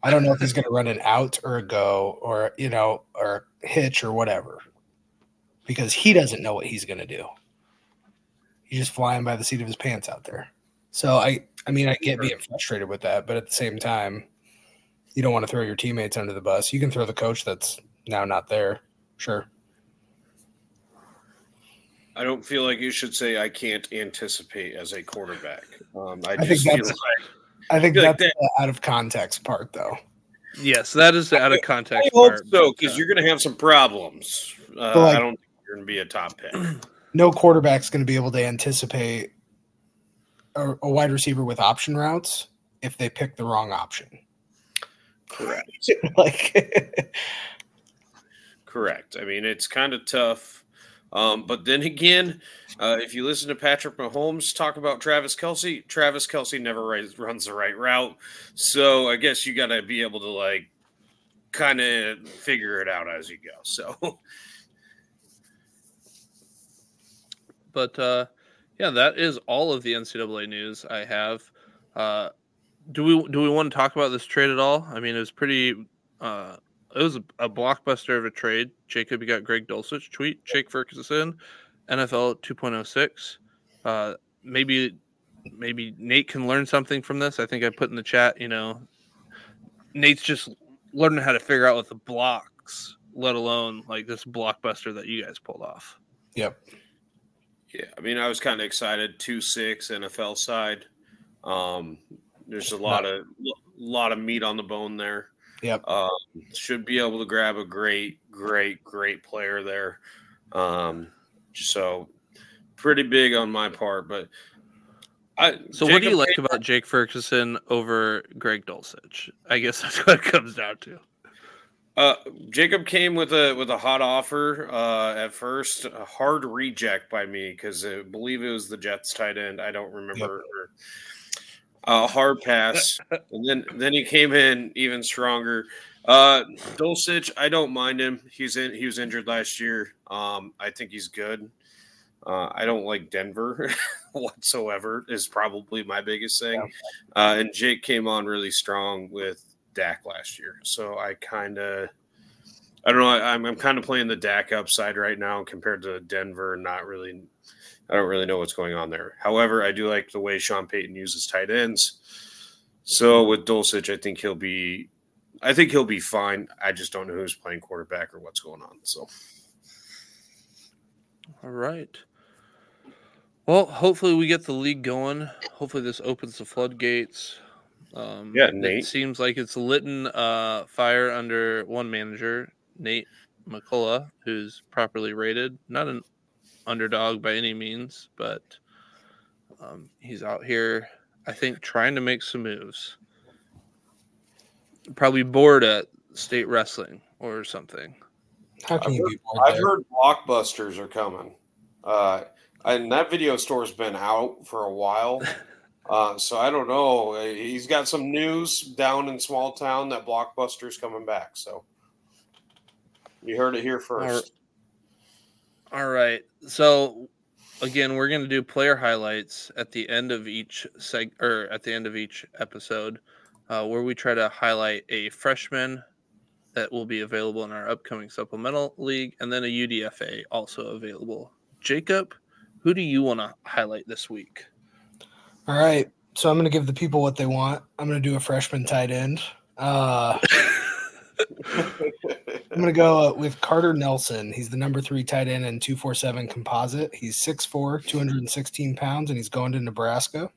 I don't know if he's going to run an out or a go or, you know, or a hitch or whatever. Because he doesn't know what he's going to do. He's just flying by the seat of his pants out there. So I, I mean, I get being frustrated with that, but at the same time, you don't want to throw your teammates under the bus. You can throw the coach that's now not there. Sure.
I don't feel like you should say I can't anticipate as a quarterback. Um, I,
I think
just feel
that's-
like
I think
feel like
that's the out of context part, though.
yes that is the out of
I
context
hope
part,
so because
uh,
you're going to have some problems. Uh,
like-
I don't think you're going to be a top pick.
No quarterback's going to be able to anticipate a, a wide receiver with option routes if they pick the wrong option.
Correct.
like,
Correct. I mean, it's kind of tough. Um, but then again, uh, if you listen to Patrick Mahomes talk about Travis Kelce, Travis Kelce never ri- runs the right route. So I guess you got to be able to like kind of figure it out as you go. So.
But uh yeah that is all of the ncaa news i have. Uh do we do we want to talk about this trade at all? I mean it was pretty uh it was a, a blockbuster of a trade. Jacob you got greg dulcich. Tweet jake ferguson nfl 2.06 uh maybe maybe nate can learn something from this i think i put in the chat you know nate's just learning how to figure out what the blocks let alone like this blockbuster that you guys pulled off
yep.
yeah, I mean, I was kind of excited. Two six NFL side. Um, there's a lot of lot of meat on the bone there.
Yep.
Um, should be able to grab a great, great, great player there. Um, so pretty big on my part, but I.
So, what do you like about Jake Ferguson over Greg Dulcich? I guess that's what it comes down to.
Uh, Jacob came with a with a hot offer uh, at first, a hard reject by me because I believe it was the Jets tight end. I don't remember. Or, uh, hard pass, and then then he came in even stronger. Uh, Dulcich, I don't mind him. He's in. He was injured last year. Um, I think he's good. Uh, I don't like Denver whatsoever. Is probably my biggest thing. Uh, and Jake came on really strong with Dak last year. So I kind of, I don't know. I, I'm, I'm kind of playing the Dak upside right now compared to Denver. Not really, I don't really know what's going on there. However, I do like the way Sean Payton uses tight ends. So with Dulcich, I think he'll be, I think he'll be fine. I just don't know who's playing quarterback or what's going on. So
All right. Well, hopefully we get the league going. Hopefully this opens the floodgates. Um,
Yeah,
It
Nate.
seems like it's lit in uh, fire under one manager, Nate McCullough, who's properly rated. Not an underdog by any means, but um, he's out here, I think, trying to make some moves. Probably bored at state wrestling or something.
How can
I've
you be bored
I've
there?
heard blockbusters are coming. Uh, and that video store's been out for a while. Uh, so I don't know. Uh, He's got some news down in small town that Blockbuster's coming back. So you heard it here first.
All right. So again, we're going to do player highlights at the end of each seg or at the end of each episode, uh, where we try to highlight a freshman that will be available in our upcoming supplemental league, and then a UDFA also available. Jacob, who do you want to highlight this week?
All right. So I'm going to give the people what they want. I'm going to do a freshman tight end. Uh, I'm going to go uh, with Carter Nelson. He's the number three tight end in 247 composite. He's 6'4, 216 pounds, and he's going to Nebraska.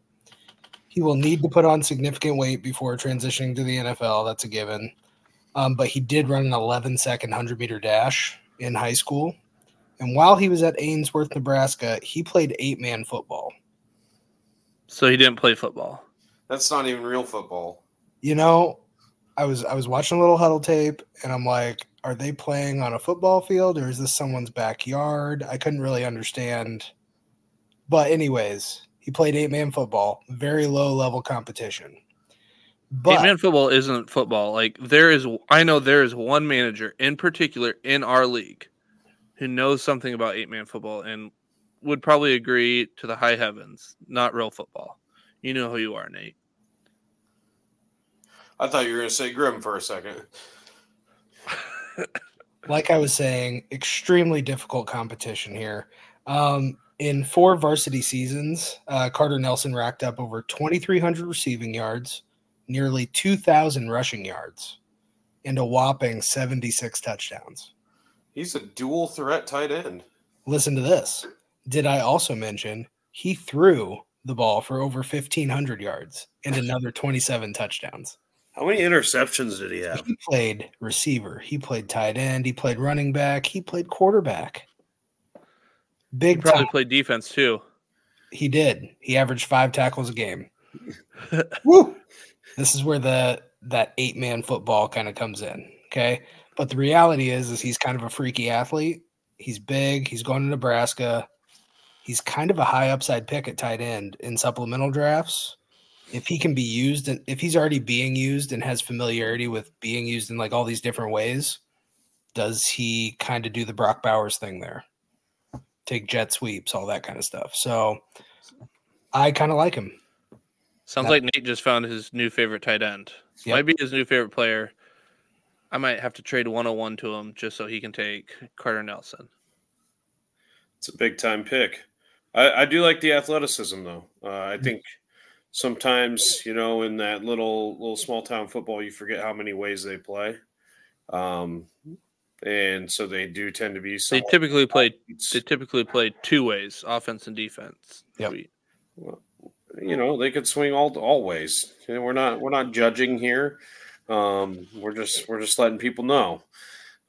He will need to put on significant weight before transitioning to the NFL. That's a given. Um, but he did run an 11 second 100 meter dash in high school. And while he was at Ainsworth, Nebraska, he played eight man football.
So he didn't play football.
That's not even real football.
You know, I was I was watching a little huddle tape and I'm like, are they playing on a football field or is this someone's backyard? I couldn't really understand. But anyways, he played eight man football, very low level competition. But
Eight man football isn't football. Like there is, I know there is one manager in particular in our league who knows something about eight man football and would probably agree to the high heavens, not real football. You know who you are, Nate.
I thought you were going to say Grim for a second.
like I was saying, extremely difficult competition here. Um, in four varsity seasons, uh, Carter Nelson racked up over 2,300 receiving yards, nearly 2,000 rushing yards, and a whopping 76 touchdowns.
He's a dual threat tight end.
Listen to this. Did I also mention he threw the ball for over 1,500 yards and another 27 touchdowns?
How many interceptions did he have?
He played receiver. He played tight end. He played running back. He played quarterback. Big
probably
time.
played defense too.
He did. He averaged five tackles a game. Woo! This is where the that eight man football kind of comes in. Okay. But the reality is, is he's kind of a freaky athlete. He's big. He's going to Nebraska. He's kind of a high upside pick at tight end in supplemental drafts. If he can be used and if he's already being used and has familiarity with being used in like all these different ways, does he kind of do the Brock Bowers thing there? Take jet sweeps, all that kind of stuff. So I kind of like him.
Sounds
Yeah.
like Nate just found his new favorite tight end.
Yep.
Might be his new favorite player. I might have to trade 101 to him just so he can take Carter Nelson.
It's a big time pick. I, I do like the athleticism though. Uh, I
Mm.
think sometimes you know in that little little small town football you forget how many ways they play, um, and so they do tend to be.
They typically play
athletes.
they typically play two ways, offense and defense.
Yep.
Sweet.
you know they could swing all all ways. You know, we're not we're not judging here. Um, we're just we're just letting people know.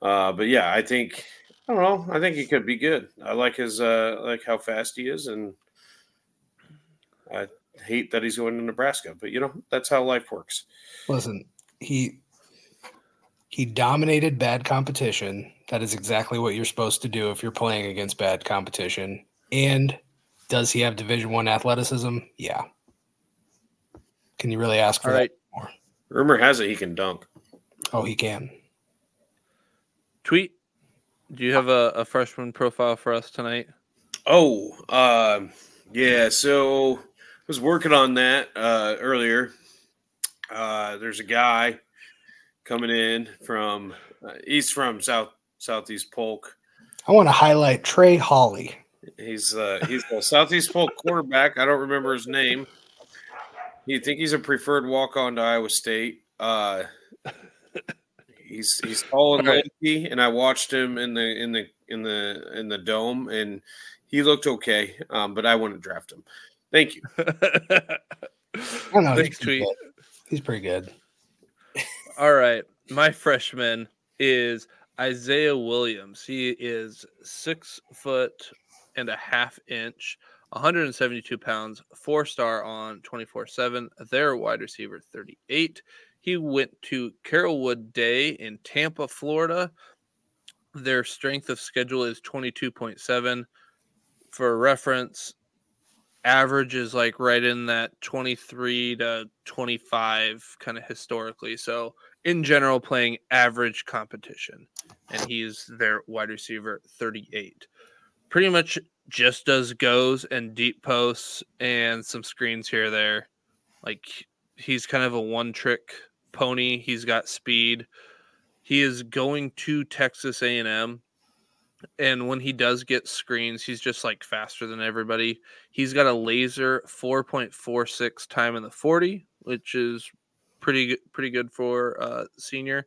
Uh, but yeah, I think I don't know. I think he could be good. I like his uh, like how fast he is, and I hate that he's going to Nebraska. But you know that's how life works.
Listen, he he dominated bad competition. That is exactly what you're supposed to do if you're playing against bad competition. And does he have Division One athleticism? Yeah. Can you really ask for
All right.
that more?
Rumor has it he can dunk.
Oh, he can.
Tweet. Do you have a, a freshman profile for us tonight?
Oh, uh, yeah. So I was working on that uh, earlier. Uh, there's a guy coming in from uh, he's from south southeast Polk.
I want to highlight Trey Hawley.
He's uh, he's a southeast Polk quarterback. I don't remember his name. You think he's a preferred walk on to Iowa State? Uh, he's he's tall and
All right.
lanky, and I watched him in the in the in the in the dome, and he looked okay. Um, but I wouldn't draft him. Thank you.
I don't know.
Thanks,
he's
Tweet.
He's pretty good.
All right. My freshman is Isaiah Williams. He is six foot and a half inch, 172 pounds, four star on 24 7. Their wide receiver, 38. He went to Carrollwood Day in Tampa, Florida. Their strength of schedule is 22.7. For reference, average is like right in that 23 to 25 kind of historically. So, in general, playing average competition. And he's their wide receiver 38. Pretty much just does goes and deep posts and some screens here there. Like he's kind of a one trick pony. He's got speed. He is going to Texas A&M. And when he does get screens, he's just like faster than everybody. He's got a laser 4.46 time in the 40, which is pretty good, pretty good for uh, senior.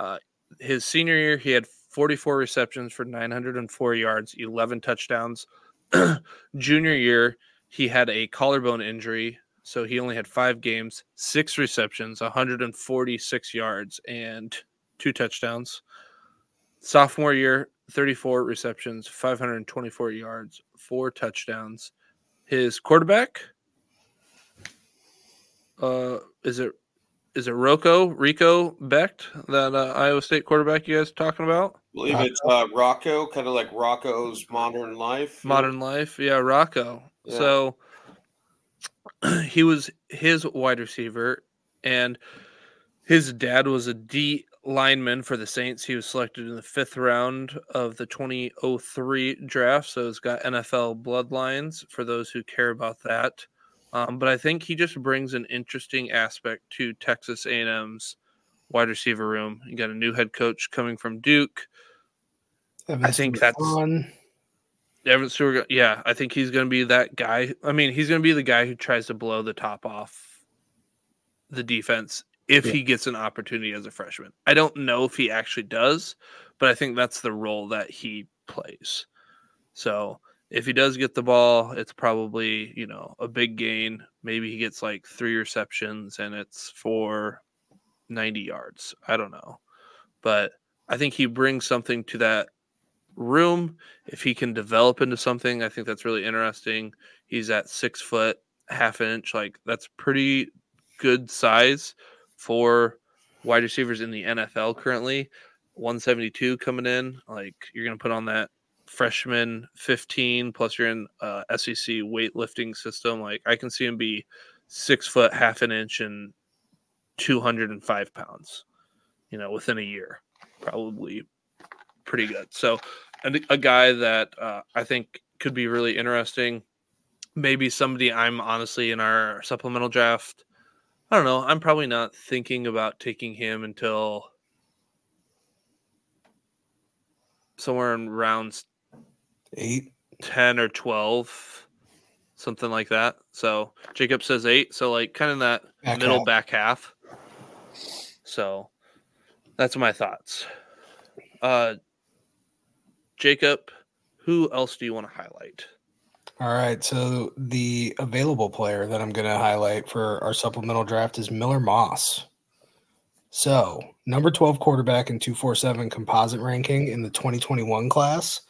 Uh, his senior year, he had 44 receptions for 904 yards, 11 touchdowns. Junior year, he had a collarbone injury, so he only had five games, six receptions, 146 yards, and two touchdowns. Sophomore year, 34 receptions, 524 yards, four touchdowns. His quarterback, uh, is it is it Rocco Rico Becht that uh, Iowa State quarterback you guys talking about?
I believe it's uh, Rocco, kind of like Rocko's Modern Life.
Modern Life, yeah, Rocco.
Yeah.
So he was his wide receiver, and his dad was a D lineman for the Saints. He was selected in the fifth round of the 2003 draft, so he's got NFL bloodlines for those who care about that. Um, but I think he just brings an interesting aspect to Texas A&M's wide receiver room. You got a new head coach coming from Duke. I think that's-
fun.
Evan Stewart, yeah, I think he's going to be that guy. I mean, he's going to be the guy who tries to blow the top off the defense if
Yeah.
he gets an opportunity as a freshman. I don't know if he actually does, but I think that's the role that he plays. So if he does get the ball, it's probably, you know, a big gain. Maybe he gets like three receptions and it's for 90 yards. I don't know. But I think he brings something to that room. If he can develop into something, I think that's really interesting. He's at six foot, half an inch. Like that's pretty good size for wide receivers in the NFL currently. 172 coming in. Like you're going to put on that freshman 15 plus you're in uh, SEC weightlifting system. Like I can see him be six foot, half an inch, and 205 pounds, you know, within a year. Probably pretty good. So, and a guy that uh, I think could be really interesting. Maybe somebody I'm honestly in our supplemental draft. I don't know. I'm probably not thinking about taking him until somewhere in rounds
Eight.
10 or 12, something like that. So Jacob says eight. So, like, kind of that
Back
middle
half.
back half. So, that's my thoughts. Uh, Jacob, who else do you want to highlight?
All right. So the available player that I'm going to highlight for our supplemental draft is Miller Moss. So, number 12 quarterback in 247 composite ranking in the 2021 class.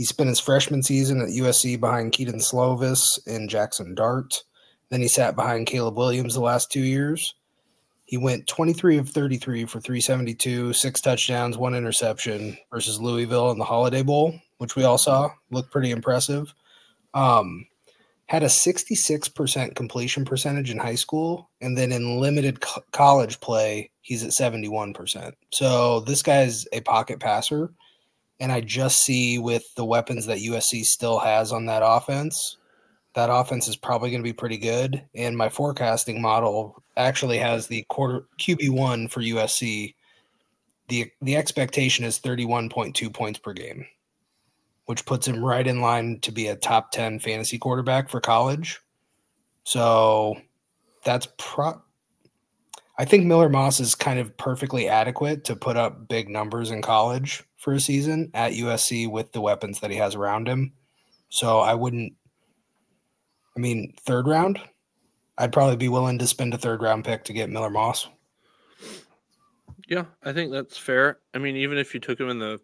He spent his freshman season at USC behind Kedon Slovis and Jackson Dart. Then he sat behind Caleb Williams the last two years. He went 23 of 33 for 372, six touchdowns, one interception versus Louisville in the Holiday Bowl, which we all saw. Looked pretty impressive. Um, had a 66% completion percentage in high school, and then in limited co- college play, he's at 71%. So this guy's a pocket passer. And I just see with the weapons that USC still has on that offense, that offense is probably going to be pretty good. And my forecasting model actually has the quarter QB1 for USC. The the expectation is 31.2 points per game, which puts him right in line to be a top 10 fantasy quarterback for college. So that's pro I think Miller Moss is kind of perfectly adequate to put up big numbers in college for a season at USC with the weapons that he has around him. So I wouldn't I mean, third round, I'd probably be willing to spend a third round pick to get Miller Moss.
Yeah, I think that's fair. I mean, even if you took him in the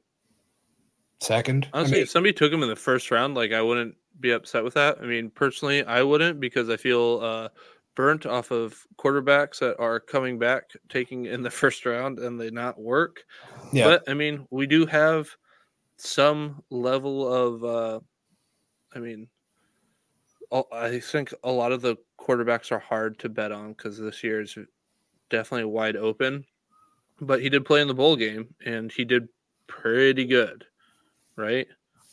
Second, I
honestly,
mean,
if somebody took him in the first round, like I wouldn't be upset with that. I mean, personally, I wouldn't because I feel uh, burnt off of quarterbacks that are coming back, taking in the first round, and they not work.
yeah,
But I mean, we do have some level of, uh, I mean, I think a lot of the quarterbacks are hard to bet on because this year is definitely wide open. But he did play in the bowl game and he did pretty good, right?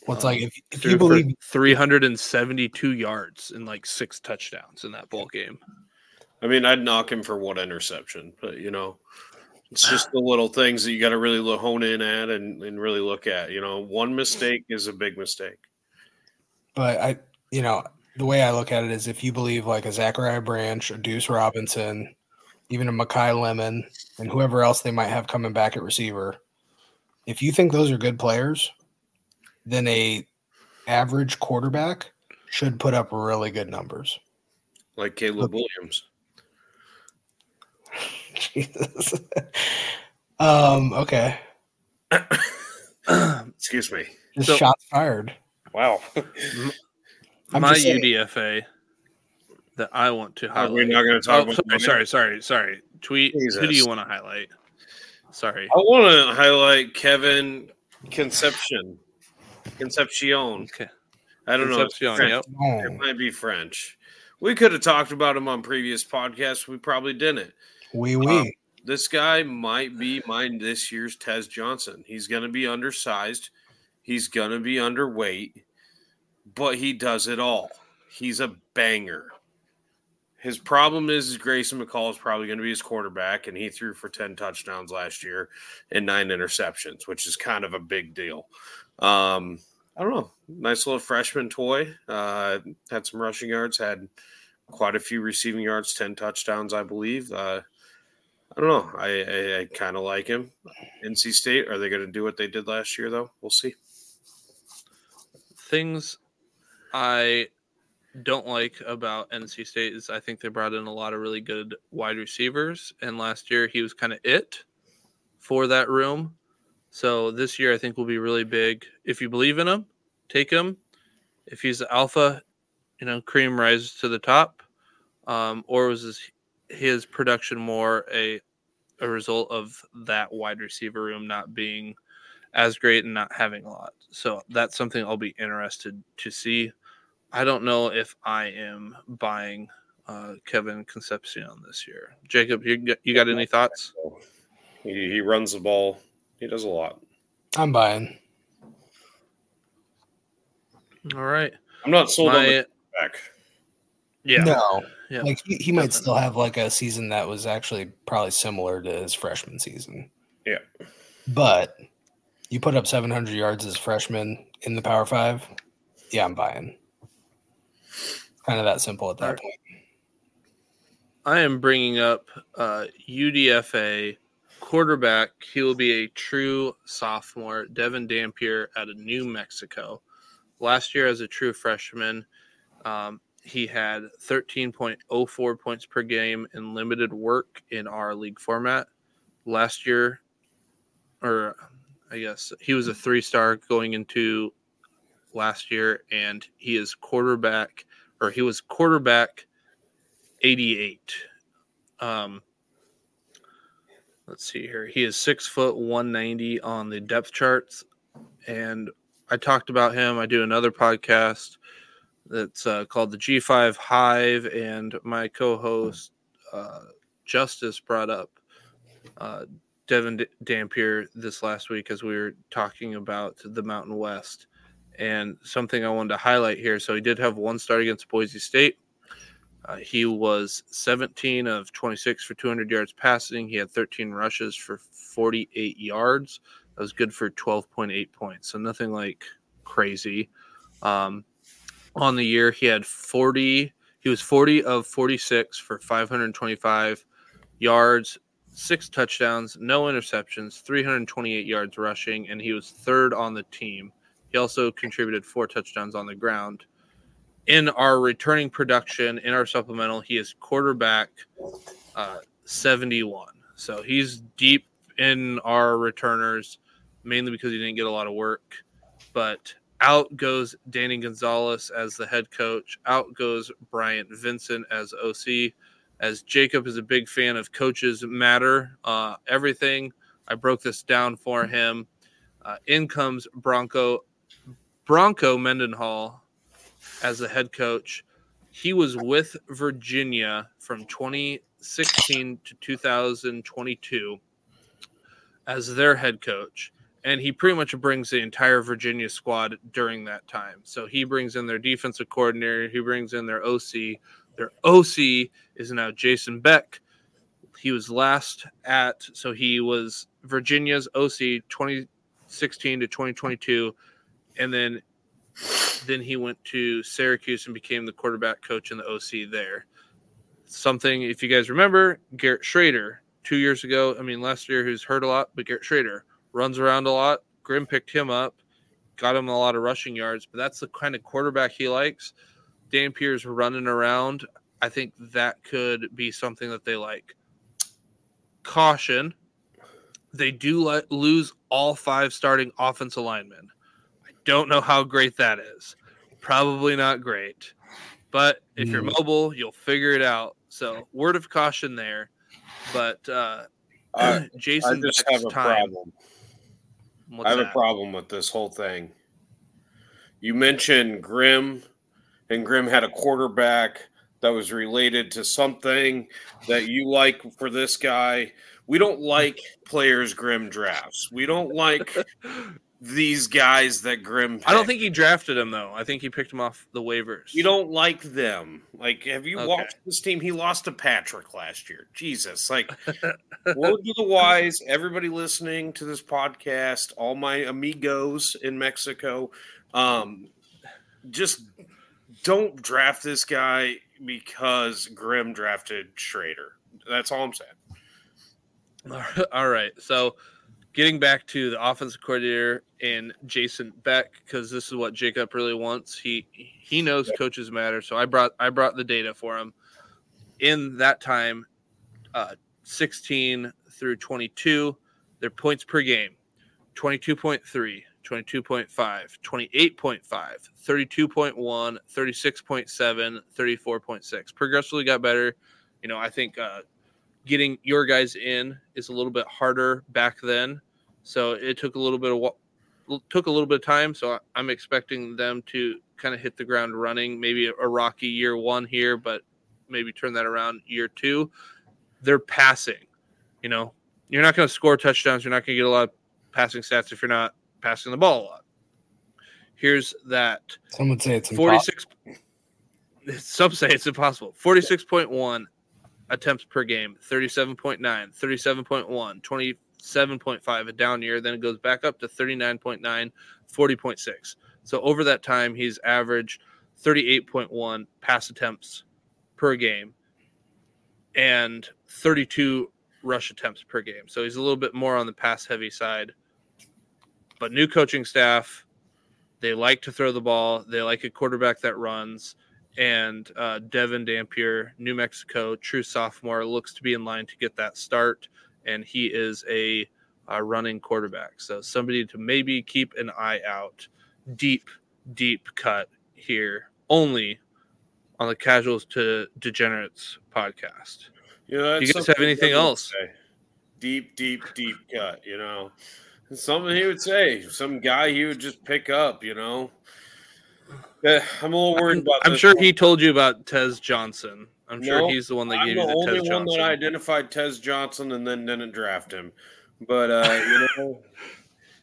Well, it's
um,
like if, if you believe
372 yards and like six touchdowns in that bowl game.
I mean, I'd knock him for one interception, but you know, It's just the little things that you got to really lo- hone in at and, and really look at. You know, one mistake is a big mistake.
But I, you know, the way I look at it is if you believe like a Zachariah Branch, a Deuce Robinson, even a Makai Lemon, and whoever else they might have coming back at receiver, if you think those are good players, then a average quarterback should put up really good numbers.
Like Caleb Williams.
Jesus. um, okay.
Excuse me.
Just
So-
shots fired.
Wow.
I'm
my
just.
UDFA that I want to
Are
highlight.
we're not going to talk
Oh,
about
sorry, sorry, sorry, sorry. Tweet. Who do you want to highlight? Sorry.
I want to highlight Kevin Conception. Concepcion.
Okay.
I don't know.
Concepcion,
French.
yep.
It might be French. We could have talked about him on previous podcasts. We probably didn't.
We wee.
Um, This guy might be mine this year's Tez Johnson. He's going to be undersized. He's going to be underweight, but he does it all. He's a banger. His problem is, is Grayson McCall is probably going to be his quarterback, and he threw for 10 touchdowns last year and nine interceptions, which is kind of a big deal. Um, I don't know. Nice little freshman toy. Uh, had some rushing yards, had quite a few receiving yards, 10 touchdowns, I believe. Uh, I don't know. I, I, I kind of like him. NC State, are they going to do what they did last year, though? We'll see.
Things I don't like about NC State is I think they brought in a lot of really good wide receivers, and last year he was kind of it for that room. So this year I think will be really big. If you believe in him, take him. If he's the alpha, you know, cream rises to the top. Um, or was his, his production more a a result of that wide receiver room not being as great and not having a lot. So that's something I'll be interested to see. I don't know if I am buying uh, Kevin Concepcion this year. Jacob, you got, you got any thoughts?
He, he runs the ball, he does a lot.
I'm buying.
All right.
I'm not sold on the back.
yeah.
No.
Yeah.
Like he, he might
Definitely.
still have like a season that was actually probably similar to his freshman season.
Yeah.
But you put up 700 yards as a freshman in the Power Five. Yeah, I'm buying. Kind of that simple at that
Alright.
point.
I am bringing up uh, UDFA quarterback. He will be a true sophomore, Devin Dampier out of New Mexico. Last year, as a true freshman, um, he had 13.04 points per game in limited work in our league format. Last year, or I guess he was a three star going into last year, and he is quarterback, or he was quarterback 88. Um, let's see here. He is six foot 190 on the depth charts. And I talked about him. I do another podcast that's uh, called the G5 Hive. And my co host, uh, Justice, brought up uh, Devin D- Dampier this last week as we were talking about the Mountain West. And something I wanted to highlight here. So he did have one start against Boise State. Uh, he was 17 of 26 for 200 yards passing. He had 13 rushes for 48 yards. That was good for 12.8 points. So nothing like crazy. Um, on the year, he had 40. He was 40 of 46 for 525 yards, six touchdowns, no interceptions, 328 yards rushing, and he was third on the team. He also contributed four touchdowns on the ground in our returning production in our supplemental he is quarterback uh, 71 so he's deep in our returners mainly because he didn't get a lot of work. But out goes danny gonzales as the head coach. Out goes bryant vincent as oc as jacob is a big fan of coaches matter uh, everything. I broke this down for him. Uh, in comes bronco bronco mendenhall as the head coach. He was with Virginia from 2016 to 2022 as their head coach. And he pretty much brings the entire Virginia squad during that time. So he brings in their defensive coordinator, he brings in their OC. Their OC is now Jason Beck, he was last at so he was Virginia's OC 2016 to 2022, and then then he went to Syracuse and became the quarterback coach in the OC there. Something, if you guys remember, Garrett Shrader two years ago. I mean, last year who's hurt a lot, but Garrett Shrader runs around a lot. Grim picked him up, got him a lot of rushing yards, but that's the kind of quarterback he likes. Dampier's running around. I think that could be something that they like. Caution. They do let, lose all five starting offensive linemen. I don't know how great that is. Probably not great. But if you're
Mm.
mobile, you'll figure it out. So, word of caution there. But uh,
I, I
Jason
just have a
time.
problem.
What's
I have
that?
a problem with this whole thing. You mentioned Grim, and Grim had a quarterback that was related to something that you like for this guy. We don't like players Grim drafts. We don't like these guys that Grim.
I don't think he drafted him though. I think he picked him off the waivers.
You don't like them. Like, have you
Okay.
watched this team? He lost to Patrick last year. Jesus, like word to the wise, everybody listening to this podcast, all my amigos in Mexico, um, just don't draft this guy because Grim drafted Shrader. That's all I'm saying.
All right. So getting back to the offensive coordinator and Jason Beck, because this is what Jacob really wants. He he knows coaches matter. So I brought I brought the data for him. In that time, uh, 16 through 22, their points per game, 22.3, 22.5, 28.5, 32.1, 36.7, 34.6. Progressively got better. You know, I think uh, getting your guys in is a little bit harder back then. So it took a little bit of took a little bit of time. So I'm expecting them to kind of hit the ground running. Maybe a rocky year one here, but maybe turn that around year two. They're passing. You know, you're not going to score touchdowns. You're not going to get a lot of passing stats if you're not passing the ball a lot. Here's that
Some would say it's impossible.
46 some say it's impossible 46.1 attempts per game 37.9 37.1 27.5 a down year then it goes back up to 39.9 40.6 so over that time he's averaged 38.1 pass attempts per game and 32 rush attempts per game. So he's a little bit more on the pass heavy side. But new coaching staff they like to throw the ball. They like a quarterback that runs. And uh, Devin Dampier, New Mexico, true sophomore, looks to be in line to get that start, and he is a, uh running quarterback. So somebody to maybe keep an eye out. Deep, deep cut here, only on the Casuals to Degenerates podcast.
You know,
You guys have anything else?
say. Deep, deep, deep cut. You know, It's something he would say. Some guy he would just pick up. You know. Yeah, I'm a little worried about.
I'm sure
one.
he told you about Tez Johnson. I'm sure he's the one that
I'm
gave
the
you the
only
Tez
one
Johnson.
that identified Tez Johnson and then didn't draft him. But uh, you know,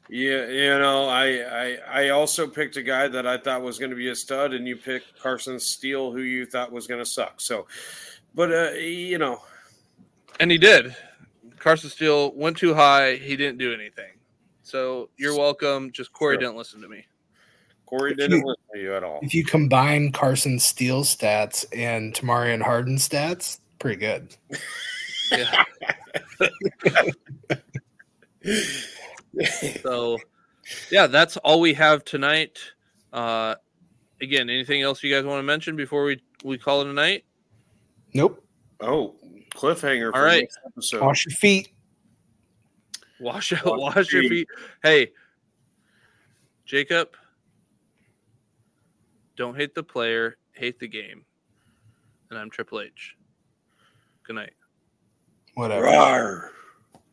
yeah, you know, I, I I also picked a guy that I thought was going to be a stud, and you picked Carson Steele, who you thought was going to suck. So, but uh, you know,
And he did. Carson Steele went too high. He didn't do anything. So you're welcome. Just Corey
Sure.
didn't listen to me.
Corey
If
didn't
you-
listen to you at all.
If you combine Carson Steele's stats and Tamarian Harden's stats, pretty good.
Yeah. so yeah, that's all we have tonight. Uh, again, anything else you guys want to mention before we we call it a night?
Nope.
oh, cliffhanger! For
All right.
episode.
Wash your feet.
Wash out,
Wash
wash
your
your feet. Hey, Jacob, don't hate the player, hate the game. And I'm Triple H. Good night.
Whatever.
Rawr.